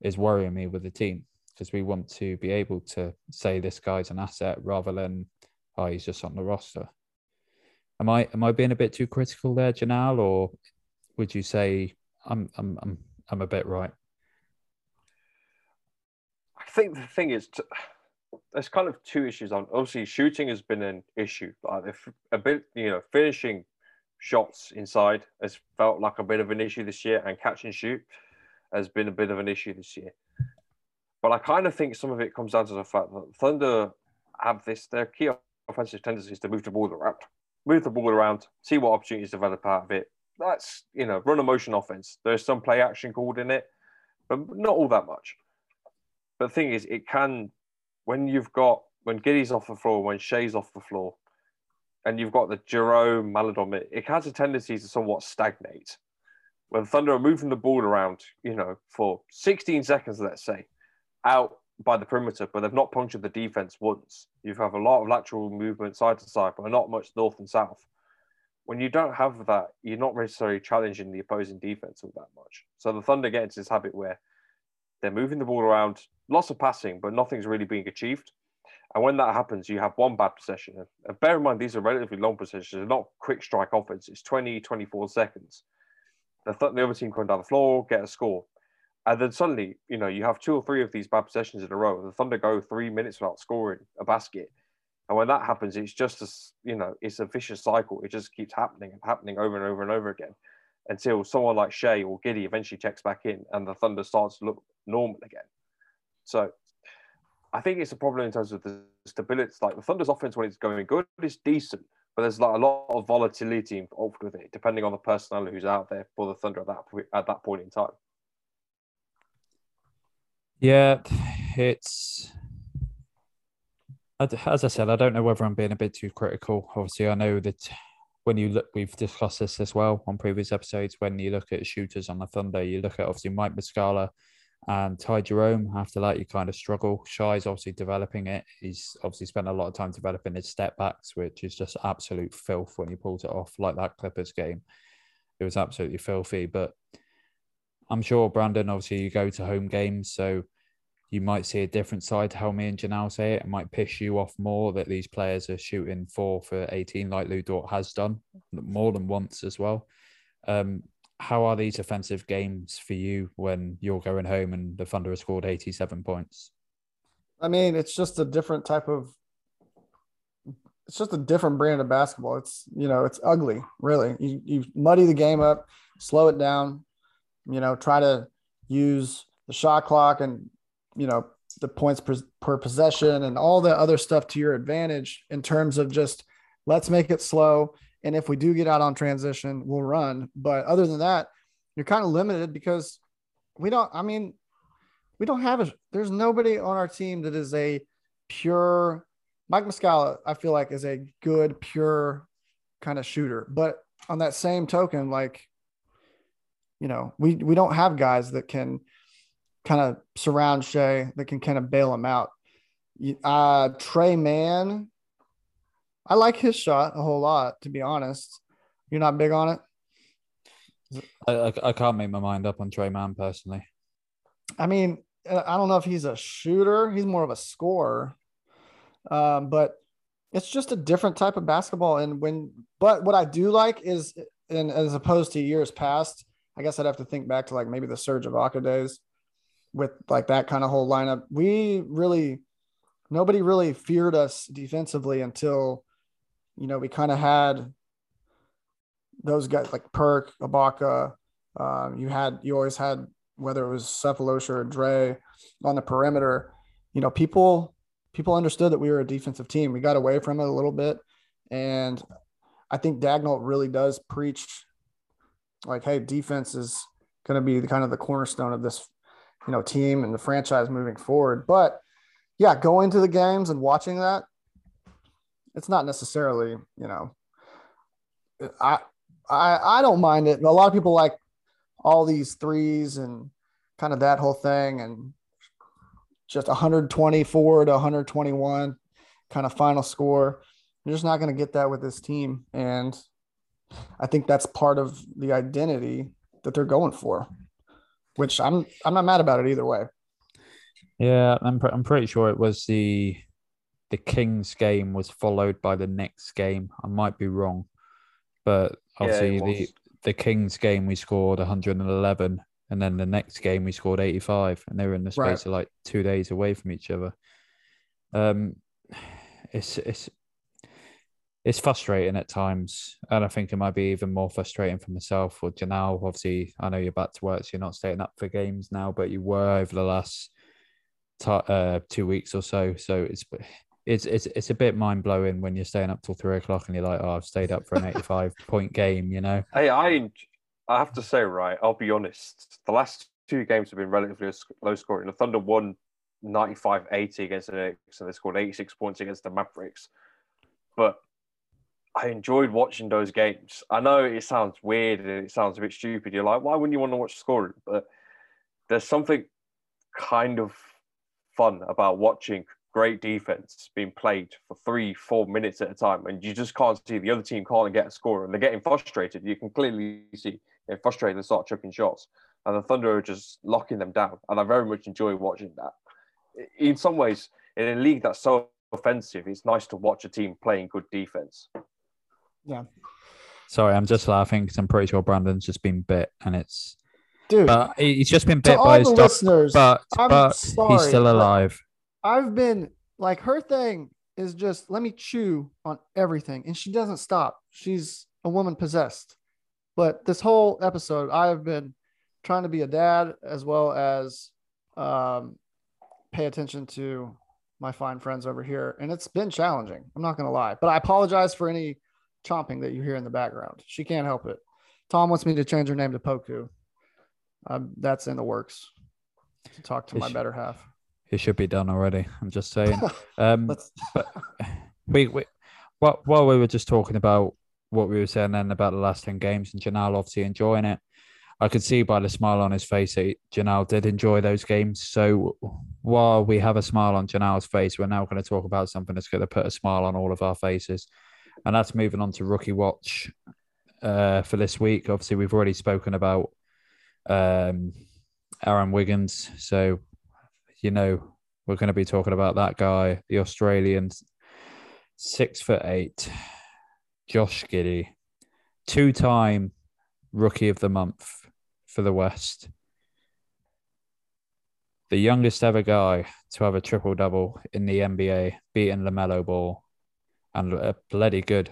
is worrying me with the team because we want to be able to say this guy's an asset rather than oh he's just on the roster. Am I am I being a bit too critical there, Janelle, or would you say I'm I'm I'm I'm a bit right? I think the thing is, t- there's kind of two issues on. Obviously, shooting has been an issue. Like if a bit, you know, finishing shots inside has felt like a bit of an issue this year, and catch and shoot has been a bit of an issue this year. But I kind of think some of it comes down to the fact that Thunder have this their key offensive tendencies to move the ball around, move the ball around, see what opportunities develop out of it. That's you know run a motion offense. There's some play action called in it, but not all that much. But the thing is, it can when you've got when Giddey's off the floor, when Shai's off the floor, and you've got the Jerome Maledon, it, it has a tendency to somewhat stagnate. When Thunder are moving the ball around, you know, for 16 seconds, let's say, out by the perimeter, but they've not punctured the defense once. You have a lot of lateral movement side to side, but not much north and south. When you don't have that, you're not necessarily challenging the opposing defense all that much. So the Thunder get into this habit where they're moving the ball around, lots of passing, but nothing's really being achieved. And when that happens, you have one bad possession. And bear in mind, these are relatively long possessions. They're not quick strike offense. It's 20, 24 seconds. The, th- the other team come down the floor, get a score. And then suddenly, you know, you have two or three of these bad possessions in a row. The Thunder go three minutes without scoring a basket. And when that happens, it's just a, you know, it's a vicious cycle. It just keeps happening and happening over and over and over again until someone like Shai or Giddey eventually checks back in and the Thunder starts to look normal again. So I think it's a problem in terms of the stability. Like the Thunder's offense when it's going good is decent, but there's like a lot of volatility involved with it, depending on the personnel who's out there for the Thunder at that at that point in time. Yeah, it's as I said, I don't know whether I'm being a bit too critical. Obviously, I know that when you look, we've discussed this as well on previous episodes. When you look at shooters on the Thunder, you look at obviously Mike Muscala and Ty Jerome. After that, you kind of struggle. Shai's obviously developing it. He's obviously spent a lot of time developing his step backs, which is just absolute filth when he pulls it off, like that Clippers game. It was absolutely filthy. But I'm sure Brandon, obviously, you go to home games, so you might see a different side to how me and Janelle say it. It might piss you off more that these players are shooting four for 18, like Lu Dort has done more than once as well. Um, how are these offensive games for you when you're going home and the Thunder have scored 87 points? I mean, it's just a different type of it's just a different brand of basketball. It's you know, it's ugly, really. You you muddy the game up, slow it down, you know, try to use the shot clock and you know the points per, per possession and all the other stuff to your advantage in terms of just let's make it slow. And if we do get out on transition we'll run. But other than that you're kind of limited because we don't i mean we don't have a there's nobody on our team that is a pure mike muscala i feel like is a good pure kind of shooter. But on that same token like you know we we don't have guys that can kind of surround Shai that can kind of bail him out. Uh, Tre Mann, I like his shot a whole lot, to be honest. You're not big on it? I, I, I can't make my mind up on Tre Mann personally. I mean, uh, I don't know if he's a shooter. He's more of a scorer. Um, but it's just a different type of basketball. And when, but what I do like is, and as opposed to years past, I guess I'd have to think back to like maybe the Serge Ibaka days with like that kind of whole lineup. We really nobody really feared us defensively until you know we kind of had those guys like Perk, Ibaka. Um, you had you always had whether it was Sefolosha or Dre on the perimeter. You know, people people understood that we were a defensive team. We got away from it a little bit, and I think Daigneault really does preach like, hey, defense is going to be the kind of the cornerstone of this you know team and the franchise moving forward. But yeah, going to the games and watching that, it's not necessarily you know. I I I don't mind it. A lot of people like all these threes and kind of that whole thing and just 124 to 121 kind of final score. You're just not going to get that with this team. And I think that's part of the identity that they're going for which I'm I'm not mad about it either way. Yeah, I'm pre- I'm pretty sure it was the the Kings game was followed by the next game. I might be wrong, but obviously yeah, the the Kings game we scored 111, and then the next game we scored 85, and they were in the space right. of like two days away from each other. Um, it's it's it's frustrating at times, and I think it might be even more frustrating for myself or Janelle. Obviously, I know you're back to work, so you're not staying up for games now, but you were over the last t- uh, two weeks or so. So it's it's it's it's a bit mind blowing when you're staying up till three o'clock and you're like, oh, I've stayed up for an 85 point game, you know. Hey, I I have to say, right, I'll be honest. The last two games have been relatively low scoring. The Thunder won 95 80 against the Knicks and they scored 86 points against the Mavericks. But I enjoyed watching those games. I know it sounds weird and it sounds a bit stupid. You're like, why wouldn't you want to watch scoring? But there's something kind of fun about watching great defense being played for three, four minutes at a time, and you just can't see the other team can't get a score, and they're getting frustrated. You can clearly see they're frustrated and start chucking shots, and the Thunder are just locking them down. And I very much enjoy watching that. In some ways, in a league that's so offensive, it's nice to watch a team playing good defense. Yeah. Sorry, I'm just laughing because I'm pretty sure Brandon's just been bit, and it's Dude, but he's just been bit by the his dog, listeners, but I'm but sorry, he's still alive. I've been like her thing is just let me chew on everything, and she doesn't stop. She's a woman possessed. But this whole episode, I have been trying to be a dad as well as um, pay attention to my fine friends over here, and it's been challenging. I'm not gonna lie, but I apologize for any chomping that you hear in the background. She can't help it. Tom wants me to change her name to Poku. Um, that's in the works. To talk to Is my she- better half. It should be done already. I'm just saying. Um, Let's we, we while, while we were just talking about what we were saying then about the last 10 games and Janelle obviously enjoying it, I could see by the smile on his face that Janelle did enjoy those games. So while we have a smile on Janelle's face, we're now going to talk about something that's going to put a smile on all of our faces. And that's moving on to rookie watch uh, for this week. Obviously, we've already spoken about um, Aaron Wiggins. So, you know, we're going to be talking about that guy, the Australian six foot eight, Josh Giddey, two time rookie of the month for the West. The youngest ever guy to have a triple double in the NBA, beating LaMelo Ball, and a bloody good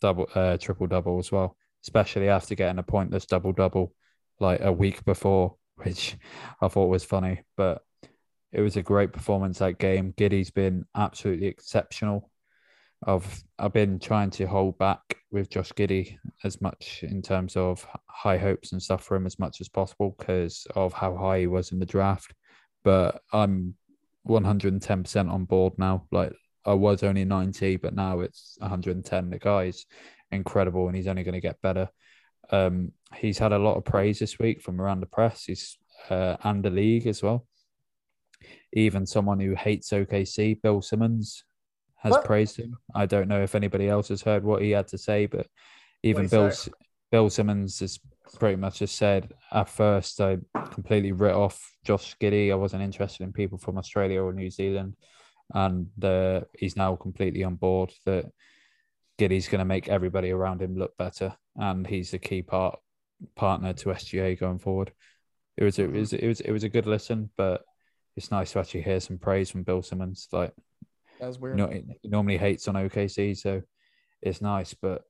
double uh, triple double as well, especially after getting a pointless double double like a week before, which I thought was funny. But it was a great performance that game. Giddey's been absolutely exceptional. I've I've been trying to hold back with Josh Giddey as much in terms of high hopes and stuff for him as much as possible because of how high he was in the draft. But I'm 110% on board now. Like I was only 90, but now it's 110. The guy's incredible and he's only going to get better. Um, he's had a lot of praise this week from around the press. He's uh, and the league as well. Even someone who hates OKC, Bill Simmons, has What? praised him. I don't know if anybody else has heard what he had to say, but even Bill say? Bill Simmons has pretty much just said at first I completely writ off Josh Giddey. I wasn't interested in people from Australia or New Zealand, and uh, he's now completely on board that Giddey's going to make everybody around him look better, and he's the key part partner to SGA going forward. It was it was it was it was a good listen, but it's nice to actually hear some praise from Bill Simmons. Like That's you weird. know, he normally hates on OKC, so it's nice. But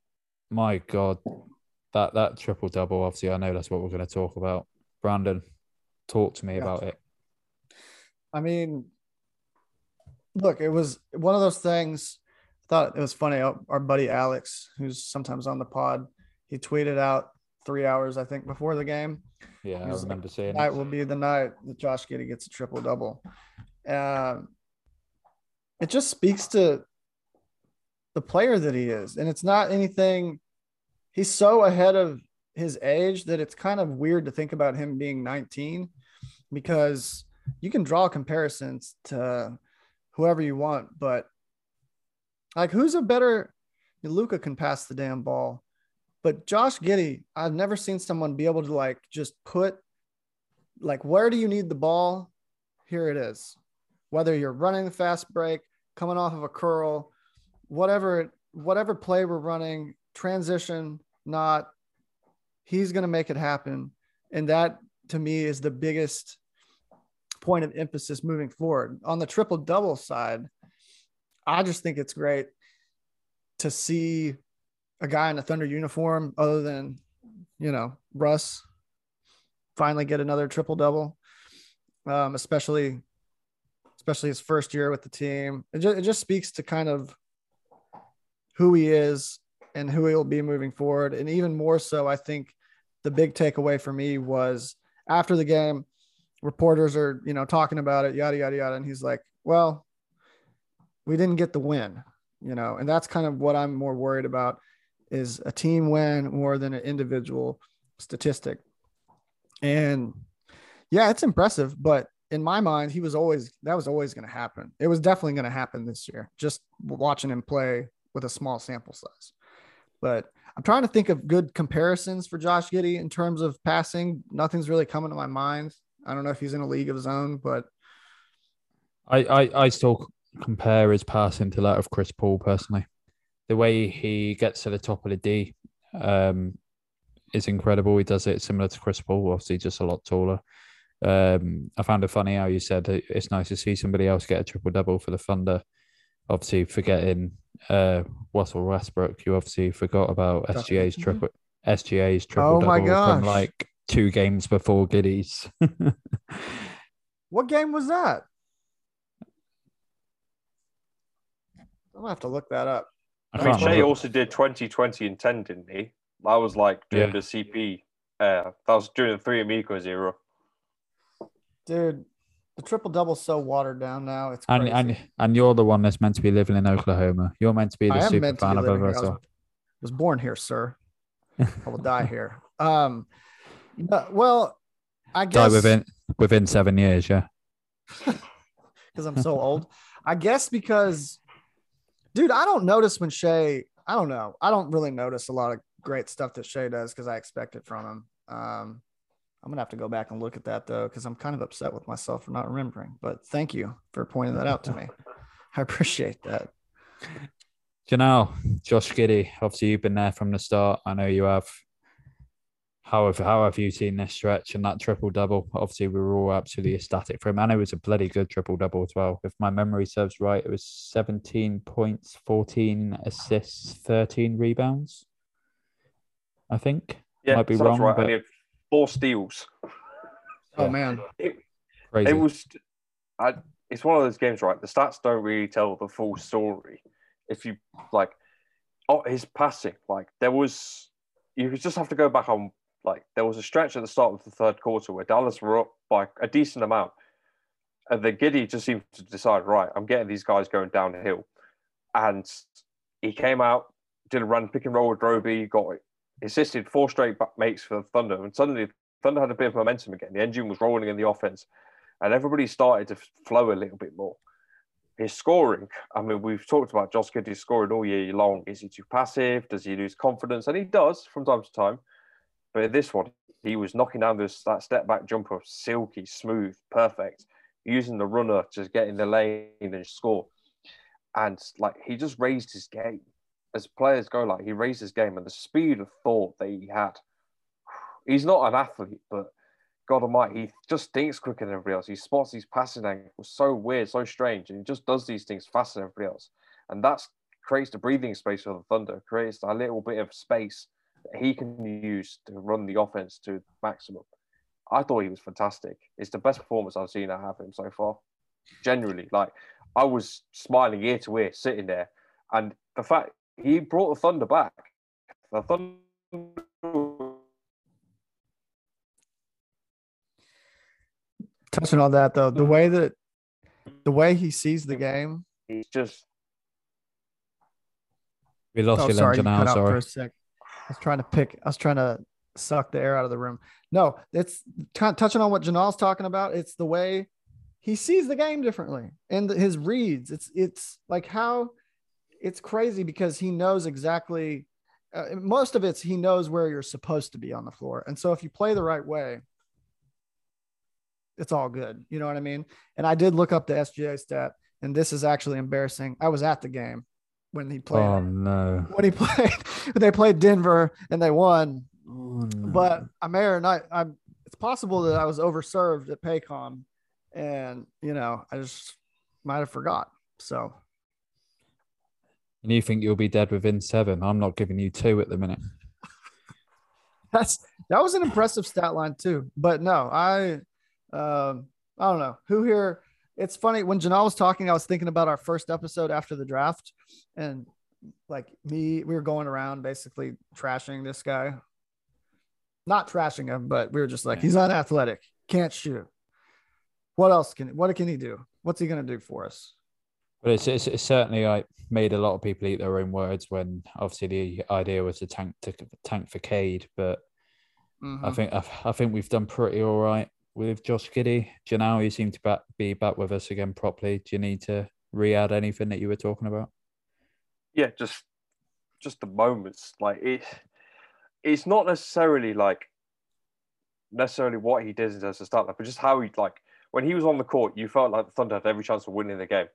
my God, that that triple double. Obviously, I know that's what we're going to talk about. Brandon, talk to me Yeah. about it. I mean, look, it was one of those things. I thought it was funny. Our our buddy Alex, who's sometimes on the pod, he tweeted out three hours, I think, before the game. Yeah, I He's like, remember seeing Tonight will be the night that Josh Giddey gets a triple double. Um, it just speaks to the player that he is, and it's not anything. He's so ahead of his age that it's kind of weird to think about him being 19 because you can draw comparisons to whoever you want, but like who's a better Luka can pass the damn ball. But Josh Giddey, I've never seen someone be able to like just put like where do you need the ball? Here it is. Whether you're running the fast break, coming off of a curl, whatever whatever play we're running, transition, not he's to make it happen. And that to me is the biggest point of emphasis moving forward. On the triple double side, I just think it's great to see a guy in a Thunder uniform other than, you know, Russ finally get another triple double, um, especially especially his first year with the team. It just, it just speaks to kind of who he is and who he'll be moving forward. And even more so, I think the big takeaway for me was after the game, reporters are, you know, talking about it, yada, yada, yada. And he's like, well, we didn't get the win, you know, and that's kind of what I'm more worried about is a team win more than an individual statistic. And yeah, it's impressive, but in my mind, he was always that was always going to happen. It was definitely going to happen this year. Just watching him play with a small sample size. But I'm trying to think of good comparisons for Josh Giddey in terms of passing. Nothing's really coming to my mind. I don't know if he's in a league of his own, but I I, I still compare his passing to that of Chris Paul personally. The way he gets to the top of the D um, is incredible. He does it similar to Chris Paul, obviously just a lot taller. Um, I found it funny how you said it's nice to see somebody else get a triple double for the Thunder. Obviously, forgetting uh, Russell Westbrook, you obviously forgot about SGA's triple SGA's triple double. Oh my double from like two games before Giddey's. what game was that? I'm gonna have to look that up. I I mean, can't Shai also did 2020 and 10, didn't he? That was like during Yeah. the CP. Uh, that was during the three amigos era. Dude, the triple double's so watered down now. It's And, crazy. and and you're the one that's meant to be living in Oklahoma. You're meant to be the I am super meant to be fan of living. I was, was born here, sir. I will die here. Um, no- well, I Die guess within within seven years, yeah. because I'm so old. I guess because, dude, I don't notice when Shai. I don't know. I don't really notice a lot of great stuff that Shai does because I expect it from him. Um, I'm gonna have to go back and look at that though because I'm kind of upset with myself for not remembering. But thank you for pointing that out to me. I appreciate that. Janelle, Josh Giddey, obviously you've been there from the start. I know you have. How have how have you seen this stretch and that triple double? Obviously, we were all absolutely ecstatic for him, and it was a bloody good triple double as well. If my memory serves right, it was 17 points, 14 assists, 13 rebounds. I think Yeah, might be wrong, right. but And he had four steals. Oh Yeah. man, crazy. It was. I, it's one of those games, right? The stats don't really tell the full story. If you like, oh, his passing, like there was, you just have to go back on. Like there was a stretch at the start of the third quarter where Dallas were up by a decent amount, and the Giddey just seemed to decide, right, I'm getting these guys going downhill, and he came out, did a run pick and roll with Roby, got assisted four straight makes for Thunder, and suddenly Thunder had a bit of momentum again. The engine was rolling in the offense, and everybody started to flow a little bit more. His scoring, I mean, we've talked about Josh Giddey's scoring all year long. Is he too passive? Does he lose confidence? And he does from time to time. But this one, he was knocking down this that step back jumper, silky, smooth, perfect, using the runner to get in the lane and score. And like he just raised his game. As players go, like he raised his game and the speed of thought that he had. He's not an athlete, but God Almighty, he just thinks quicker than everybody else. He spots these passing angles so weird, so strange, and he just does these things faster than everybody else. And that's creates the breathing space for the Thunder, creates a little bit of space that he can use to run the offense to maximum. I thought he was fantastic. It's the best performance I've seen out of him so far. Generally, like I was smiling ear to ear, sitting there, and the fact he brought the Thunder back. The Thunder touching on that though, the way that the way he sees the game. he's just we lost Oh, you, sorry, then, you Janelle. cut out for Sorry. Was trying to pick. I was trying to suck the air out of the room. No, it's kind of touching on what Janelle's talking about. It's the way he sees the game differently and his reads. It's it's like how it's crazy because he knows exactly. Uh, most of it's he knows where you're supposed to be on the floor, and so if you play the right way, it's all good. You know what I mean? And I did look up the SGA stat, and this is actually embarrassing. I was at the game when he played Oh no. when he played they played Denver and they won. Oh, no. But I may or not I'm it's possible that I was overserved at Paycom and you know, I just might have forgot. So And you think you'll be dead within seven? I'm not giving you two at the minute. That's that was an impressive stat line too. But no, I um I don't know who here. It's funny when Janelle was talking, I was thinking about our first episode after the draft, and like me, we were going around basically trashing this guy. Not trashing him, but we were just like, Yeah. he's unathletic, can't shoot. What else can what can he do? What's he gonna do for us? But it's, it's, it's certainly like made a lot of people eat their own words when obviously the idea was to tank to tank for Cade, but I Mhm. think I, I think we've done pretty all right with Josh Giddey. Janelle, you seem to be back with us again properly. Do you need to re-add anything that you were talking about? yeah, just just the moments. Like it, it's not necessarily like necessarily what he did as a start, but just how he like when he was on the court, you felt like the Thunder had every chance of winning the game.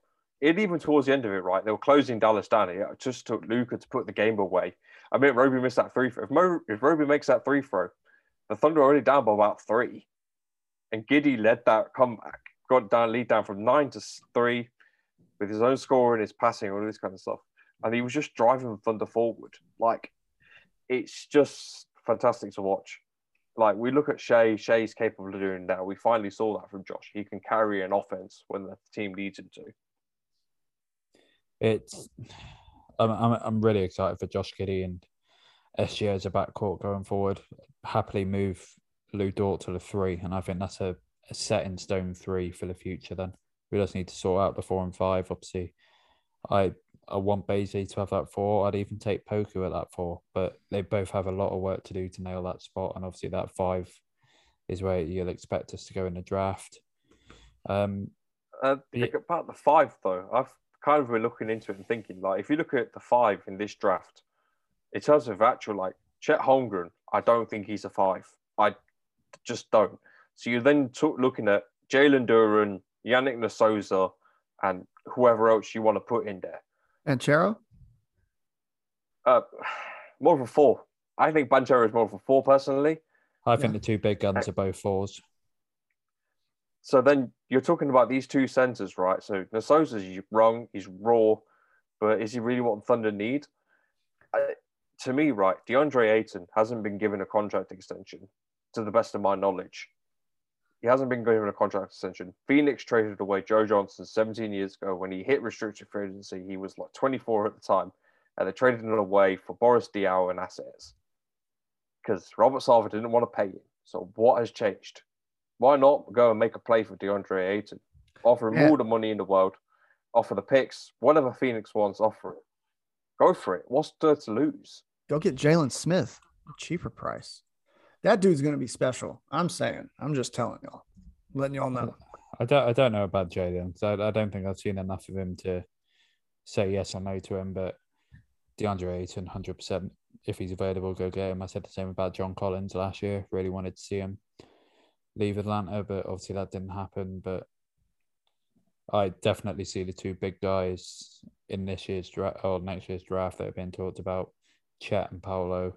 And even towards the end of it, right, they were closing Dallas down. It just took Luka to put the game away. I mean, Roby missed that three. If, Mo, if Roby makes that three throw, the Thunder are already down by about three, and Giddey led that comeback, got down lead down from nine to three, with his own scoring, his passing, all this kind of stuff and he was just driving Thunder forward. Like, it's just fantastic to watch. Like, we look at Shai, Shai's capable of doing that. We finally saw that from Josh. He can carry an offense when the team needs him to. It's I'm I'm, I'm really excited for Josh Giddey and SGA as a backcourt going forward. Happily move Lu Dort to the three, and I think that's a, a set in stone three for the future. Then we just need to sort out the four and five. Obviously, I I want Bazley to have that four. I'd even take Poku at that four, but they both have a lot of work to do to nail that spot. And obviously, that five is where you'll expect us to go in the draft. Um, Uh, Yeah. About the five, though, I've kind of been looking into it and thinking, like, if you look at the five in this draft, in terms of actual, like, Chet Holmgren, I don't think he's a five. I just don't. So you're then t- looking at Jalen Duren, Yannick Nzosa, and whoever else you want to put in there. And Chero? Uh, more of a four. I think Banchero is more of a four personally. I think Yeah. the two big guns are both fours. So then you're talking about these two centers, right? So Nzosa's wrong, he's raw, but is he really what the Thunder need? I, to me, right, DeAndre Ayton hasn't been given a contract extension, to the best of my knowledge. He hasn't been given a contract extension. Phoenix traded away Joe Johnson 17 years ago when he hit restricted free agency. He was like 24 at the time, and they traded him away for Boris Diaw and assets because Robert Sarver didn't want to pay him. So what has changed? Why not go and make a play for DeAndre Ayton? Offer him Yeah. all the money in the world, offer the picks, whatever Phoenix wants, offer it. Go for it. What's there to lose? Go get Jalen Smith, cheaper price. That dude's gonna be special. I'm saying. I'm just telling y'all, letting y'all know. I don't I don't know about Jalen. I, I don't think I've seen enough of him to say yes or no to him. But DeAndre Ayton, hundred percent. If he's available, go get him. I said the same about John Collins last year. Really wanted to see him leave Atlanta, but obviously that didn't happen. But I definitely see the two big guys in this year's draft or next year's draft that have been talked about, Chet and Paolo.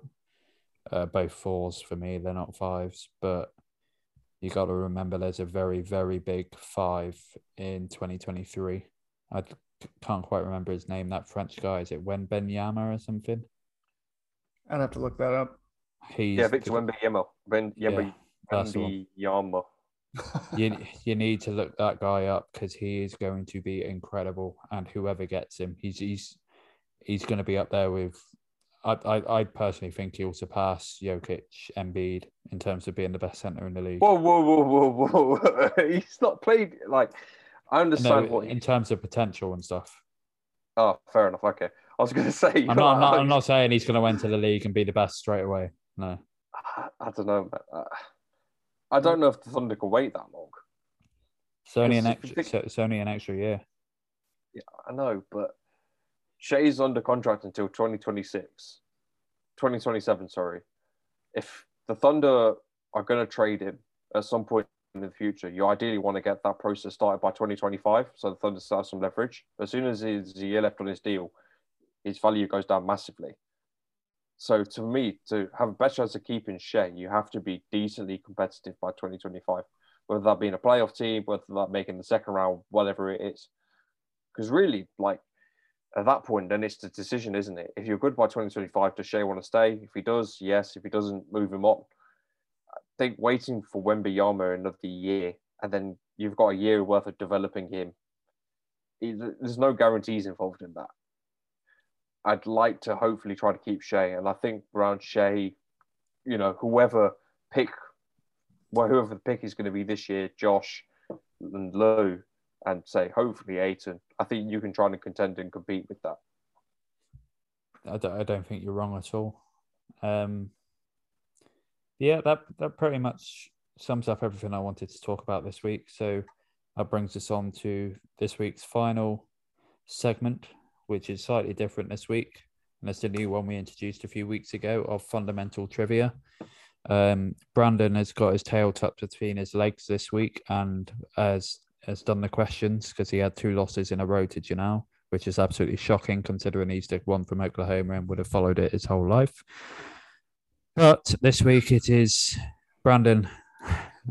Uh, both fours for me. They're not fives, but you got to remember there's a very, very big five in 2023. I can't quite remember his name. That French guy is it Wen Benyama or something? I'd have to look that up. He's yeah, Victor Wembanyama. Ben Yeah, that's the one. Wembanyama. you you need to look that guy up because he is going to be incredible, and whoever gets him, he's he's he's going to be up there with. I, I I personally think he'll surpass Jokic, Embiid in terms of being the best center in the league. Whoa, whoa, whoa, whoa, whoa. He's not played like I understand No, what he in terms of potential and stuff. Oh, fair enough. Okay. I was gonna say I'm not, I'm not. I'm not saying he's going to enter the league and be the best straight away. No. I, don't know, man. Uh, I don't know if the Thunder can wait that long. It's only an extra. so It's only an extra year. Yeah, I know, but Shai's under contract until 2026, 2027. Sorry. If the Thunder are going to trade him at some point in the future, you ideally want to get that process started by 2025, so the Thunder still have some leverage. As soon as there's a year left on his deal, his value goes down massively. So to me, to have a better chance of keeping Shai, you have to be decently competitive by 2025, whether that being a playoff team, whether that making the second round, whatever it is. Because really, like at that point, then it's the decision, isn't it? If you're good by 2025, does Shai want to stay? If he does, yes. If he doesn't, move him on. I think waiting for Wembanyama another year, and then you've got a year worth of developing him. There's no guarantees involved in that. I'd like to hopefully try to keep Shai, and I think around Shai, you know, whoever pick, well, whoever the pick is going to be this year, Josh and Lu, and say hopefully Ayton. I think you can try and contend and compete with that. I don't, I don't think you're wrong at all. Um, yeah, that that pretty much sums up everything I wanted to talk about this week. So that brings us on to this week's final segment, which is slightly different this week. And it's the new one we introduced a few weeks ago of fundamental trivia. Um, Brandon has got his tail tucked between his legs this week and has has done the questions because he had two losses in a row to Janelle, which is absolutely shocking considering he's the one from Oklahoma and would have followed it his whole life. But this week it is Brandon.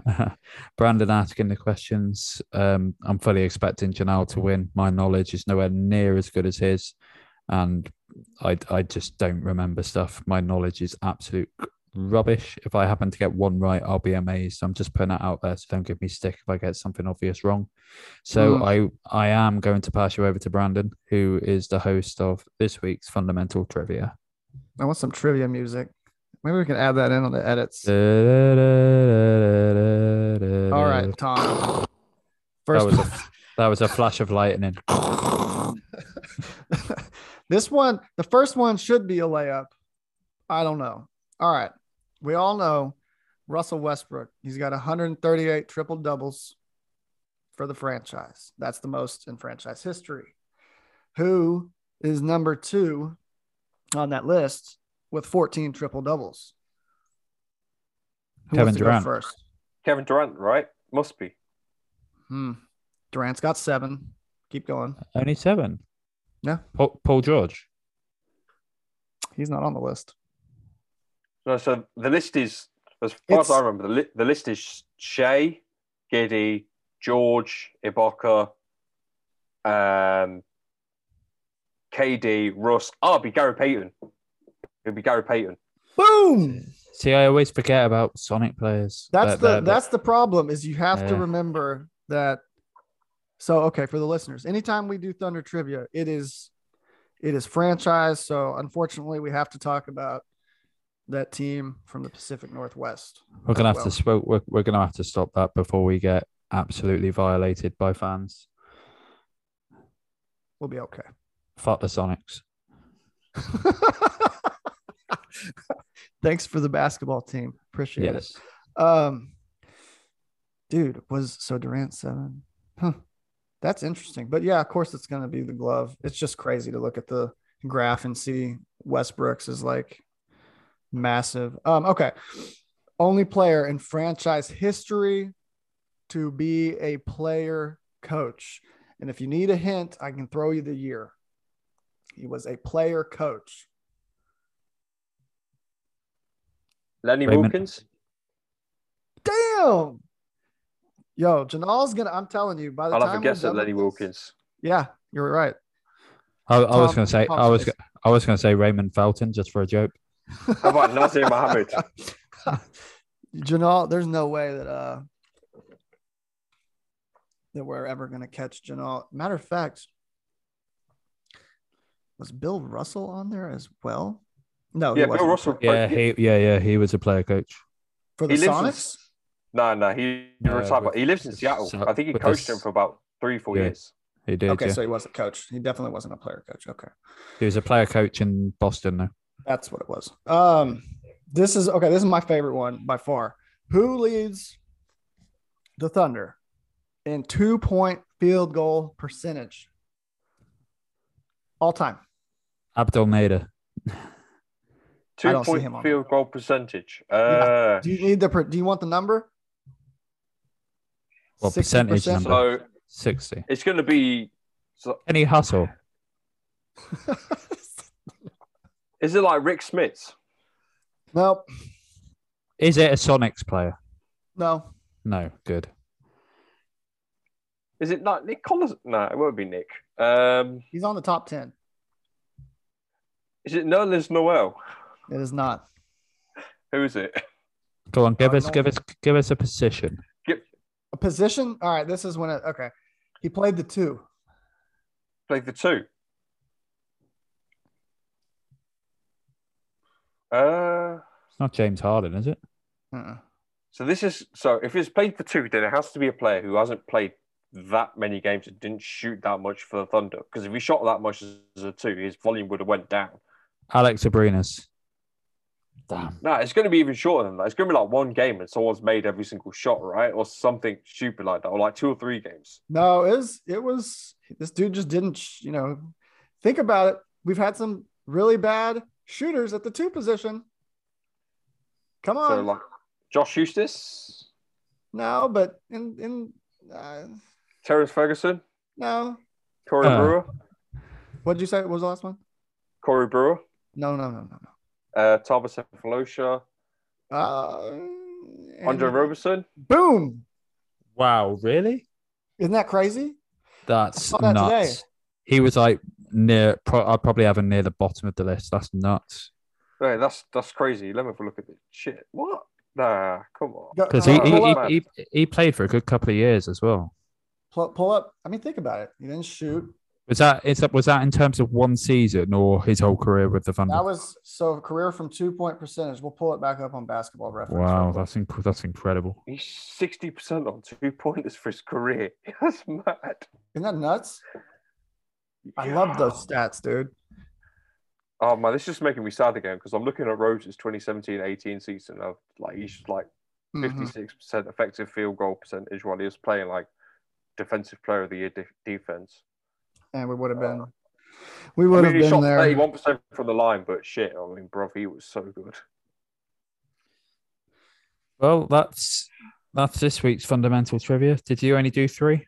Brandon asking the questions. Um, I'm fully expecting Janelle to win. My knowledge is nowhere near as good as his, and I I just don't remember stuff. My knowledge is absolute rubbish. If I happen to get one right, I'll be amazed. So I'm just putting that out there, so don't give me stick if I get something obvious wrong. So mm. I I am going to pass you over to Brandon, who is the host of this week's fundamental trivia. I want some trivia music. Maybe we can add that in on the edits. All right, Tom. First, that was a, that was a flash of lightning. this one, the first one should be a layup. I don't know. All right we all know Russell Westbrook. He's got 138 triple doubles for the franchise. That's the most in franchise history. Who is number two on that list with 14 triple doubles? Kevin Durant first. Kevin Durant, right? Must be. Hmm. Durant's got seven. Keep going. Only seven. Yeah. Paul, Paul George. He's not on the list. No, so the list is, as far it's, as I remember, the, li- the list is Shai, Giddey, George, Ibaka, um, KD, Russ. Oh, it'd be Gary Payton. It'd be Gary Payton. Boom. See, I always forget about Sonic players. That's the that's the problem is you have yeah. to remember that. So okay, for the listeners, anytime we do Thunder trivia, it is it is franchise. So unfortunately, we have to talk about that team from the Pacific Northwest. We're gonna have well. to we're, we're gonna have to stop that before we get absolutely violated by fans. We'll be okay. Fuck the Sonics. Thanks for the basketball team. Appreciate yes. it. Um, dude, was so Durant seven? Huh. That's interesting. But yeah, of course it's gonna be the glove. It's just crazy to look at the graph and see Westbrook's is like massive. Um, okay. Only player in franchise history to be a player coach. And if you need a hint, I can throw you the year. He was a player coach. Lenny Wilkens. Damn. Yo, Janelle's gonna. I'm telling you. By the time. I'll time have a guess at Lenny Wilkens. Yeah, you're right. I, I was gonna say. I was. I was gonna say Raymond Felton just for a joke. How about Nazr Mohammed? Janelle, there's no way that uh that we're ever gonna catch Janelle. Matter of fact, was Bill Russell on there as well? No, yeah, Bill Russell. Yeah, he yeah yeah he was a player coach for the he Sonics. In, no, no, he no, retired. he lives in Seattle. I think he coached him for about three, four yeah, years. He did. Okay, yeah. so he was a coach. He definitely wasn't a player coach. Okay. He was a player coach in Boston, though. That's what it was. Um, this is okay. This is my favorite one by far. Who leads the Thunder in two point field goal percentage all time? Abdel Nader. Two point field goal percentage. Uh, yeah. Do you need the? Do you want the number? What percentage number? So sixty. It's going to be. So, Any hustle. Is it like Rick Smits? No. Is it a Sonics player? No. No. Good. Is it not Nick Collison? No, it won't be Nick. Um, He's on the top ten. Is it Nerlens Noel? It is not. Who is it? Go on, give us Cardinal. give us give us a position. Give... A position. All right. This is when it. Okay. He played the two. Played the two. Uh, It's not James Harden, is it? Uh-uh. so this is so if it's played for two, then it has to be a player who hasn't played that many games and didn't shoot that much for the Thunder. Because if he shot that much as a two, his volume would have went down. Alex Abrines. Damn. No, it's going to be even shorter than that. It's going to be like one game and someone's made every single shot, right? Or something stupid like that, or like two or three games. No, it was. It was. This dude just didn't. You know, think about it. We've had some really bad shooters at the two position. Come on. So like Josh Huestis, no, but in in uh, Terrence Ferguson, no. Corey Uh. Brewer, What did you say? What was the last one? Corey Brewer, No, no, no, no, no. uh, Thabo Sefolosha, Uh, Andre and- Roberson. Boom! Wow, really? Isn't that crazy? That's saw that nuts. today. He was like near. Pro- I'd probably have him near the bottom of the list. That's nuts. Hey, that's that's crazy. Let me have a look at this. Shit, what? Nah, come on. Because uh, he, pull, he, he, he he played for a good couple of years as well. pull, pull up. I mean, think about it. He didn't shoot. Was that is that was that in terms of one season or his whole career with the Thunder? That was so career from two point percentage. We'll pull it back up on basketball reference. wow, real that's inc- that's incredible. He's sixty percent on two pointers for his career. That's mad. Isn't that nuts? I love those stats, dude. Oh man, this is just making me sad again because I'm looking at Rose's 2017-18 season of like he's like Mhm. 56 percent effective field goal percentage while he was playing like defensive player of the year de- defense. And we would have been, we I would mean, have he been shot there. 31 percent from the line, but shit, I mean, bro, he was so good. Well, that's that's this week's fundamental trivia. Did you only do three?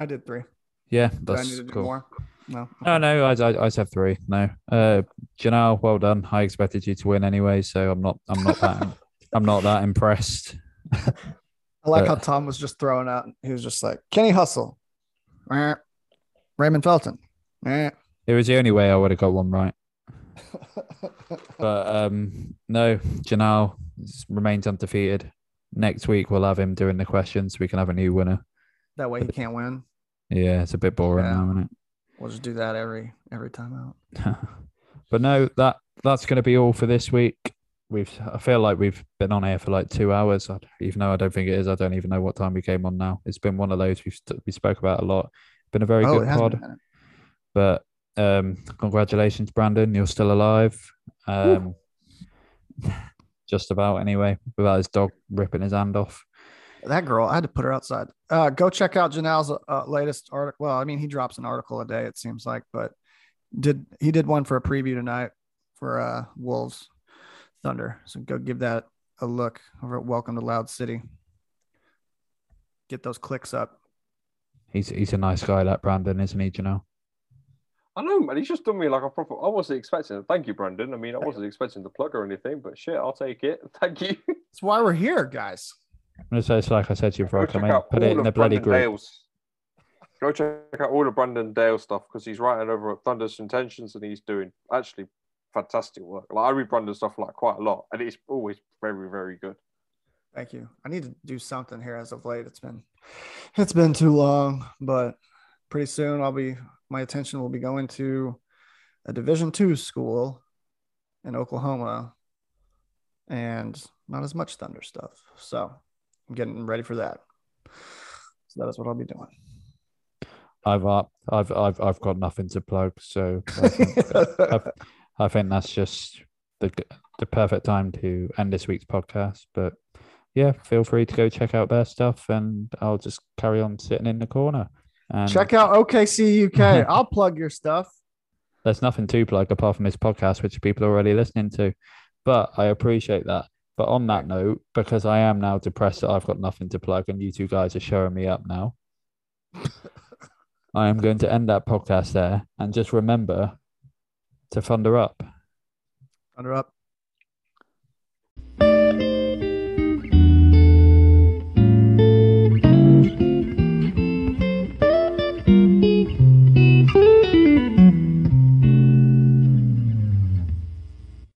I did three. Yeah, Do I that's need to do cool. more? No. No, no, I, I, I said three. No, uh, Janelle, well done. I expected you to win anyway, so I'm not, I'm not that, I'm not that impressed. I like Uh, how Tom was just throwing out. He was just like Kenny Hustle. Raymond Felton. It was the only way I would have got one right. But um, no, Janelle remains undefeated. Next week we'll have him doing the questions. We can have a new winner. that way he can't win. Yeah, it's a bit boring Yeah. now, isn't it? We'll just do that every every time out. but no, that that's going to be all for this week. We've I feel like we've been on here for like two hours, I- even though I don't think it is. I don't even know what time we came on now. It's been one of those we've we spoke about a lot. Been a very oh, good pod. been. But um, congratulations, Brandon. You're still alive. Um, just about anyway, without his dog ripping his hand off. That girl, I had to put her outside. Uh, go check out Janelle's uh, latest article. Well, I mean, he drops an article a day, it seems like, but did he did one for a preview tonight for uh, Wolves Thunder. So go give that a look over at Welcome to Loud City. Get those clicks up. He's he's a nice guy, that Brandon, isn't he? Janelle? I know, man. He's just done me like a proper. I wasn't expecting it. Thank you, Brandon. I mean, I wasn't expecting the plug or anything, but shit, I'll take it. Thank you. That's why we're here, guys. I'm gonna say it's like I said to you before I Go come check in. out Put it all in of the bloody Brandon group. Dale's. Go check out all of Brandon Dale stuff because he's writing over at Thunderous Intentions and he's doing actually fantastic work. Like I read Brandon stuff like quite a lot, and it's always very, very good. Thank you. I need to do something here as of late. It's been it's been too long, but pretty soon I'll be my attention will be going to a division two school in Oklahoma and not as much thunder stuff. So I'm getting ready for that. So that is what I'll be doing. I've uh, I've I've I've got nothing to plug, so I think, I've- I think that's just the the perfect time to end this week's podcast. But yeah, feel free to go check out their stuff, and I'll just carry on sitting in the corner. And Check out OKC UK. I'll plug your stuff. there's nothing to plug apart from this podcast, which people are already listening to. But I appreciate that. But on that note, because I am now depressed that I've got nothing to plug, and you two guys are showing me up now, I am going to end that podcast there. And just remember to thunder up. Thunder up.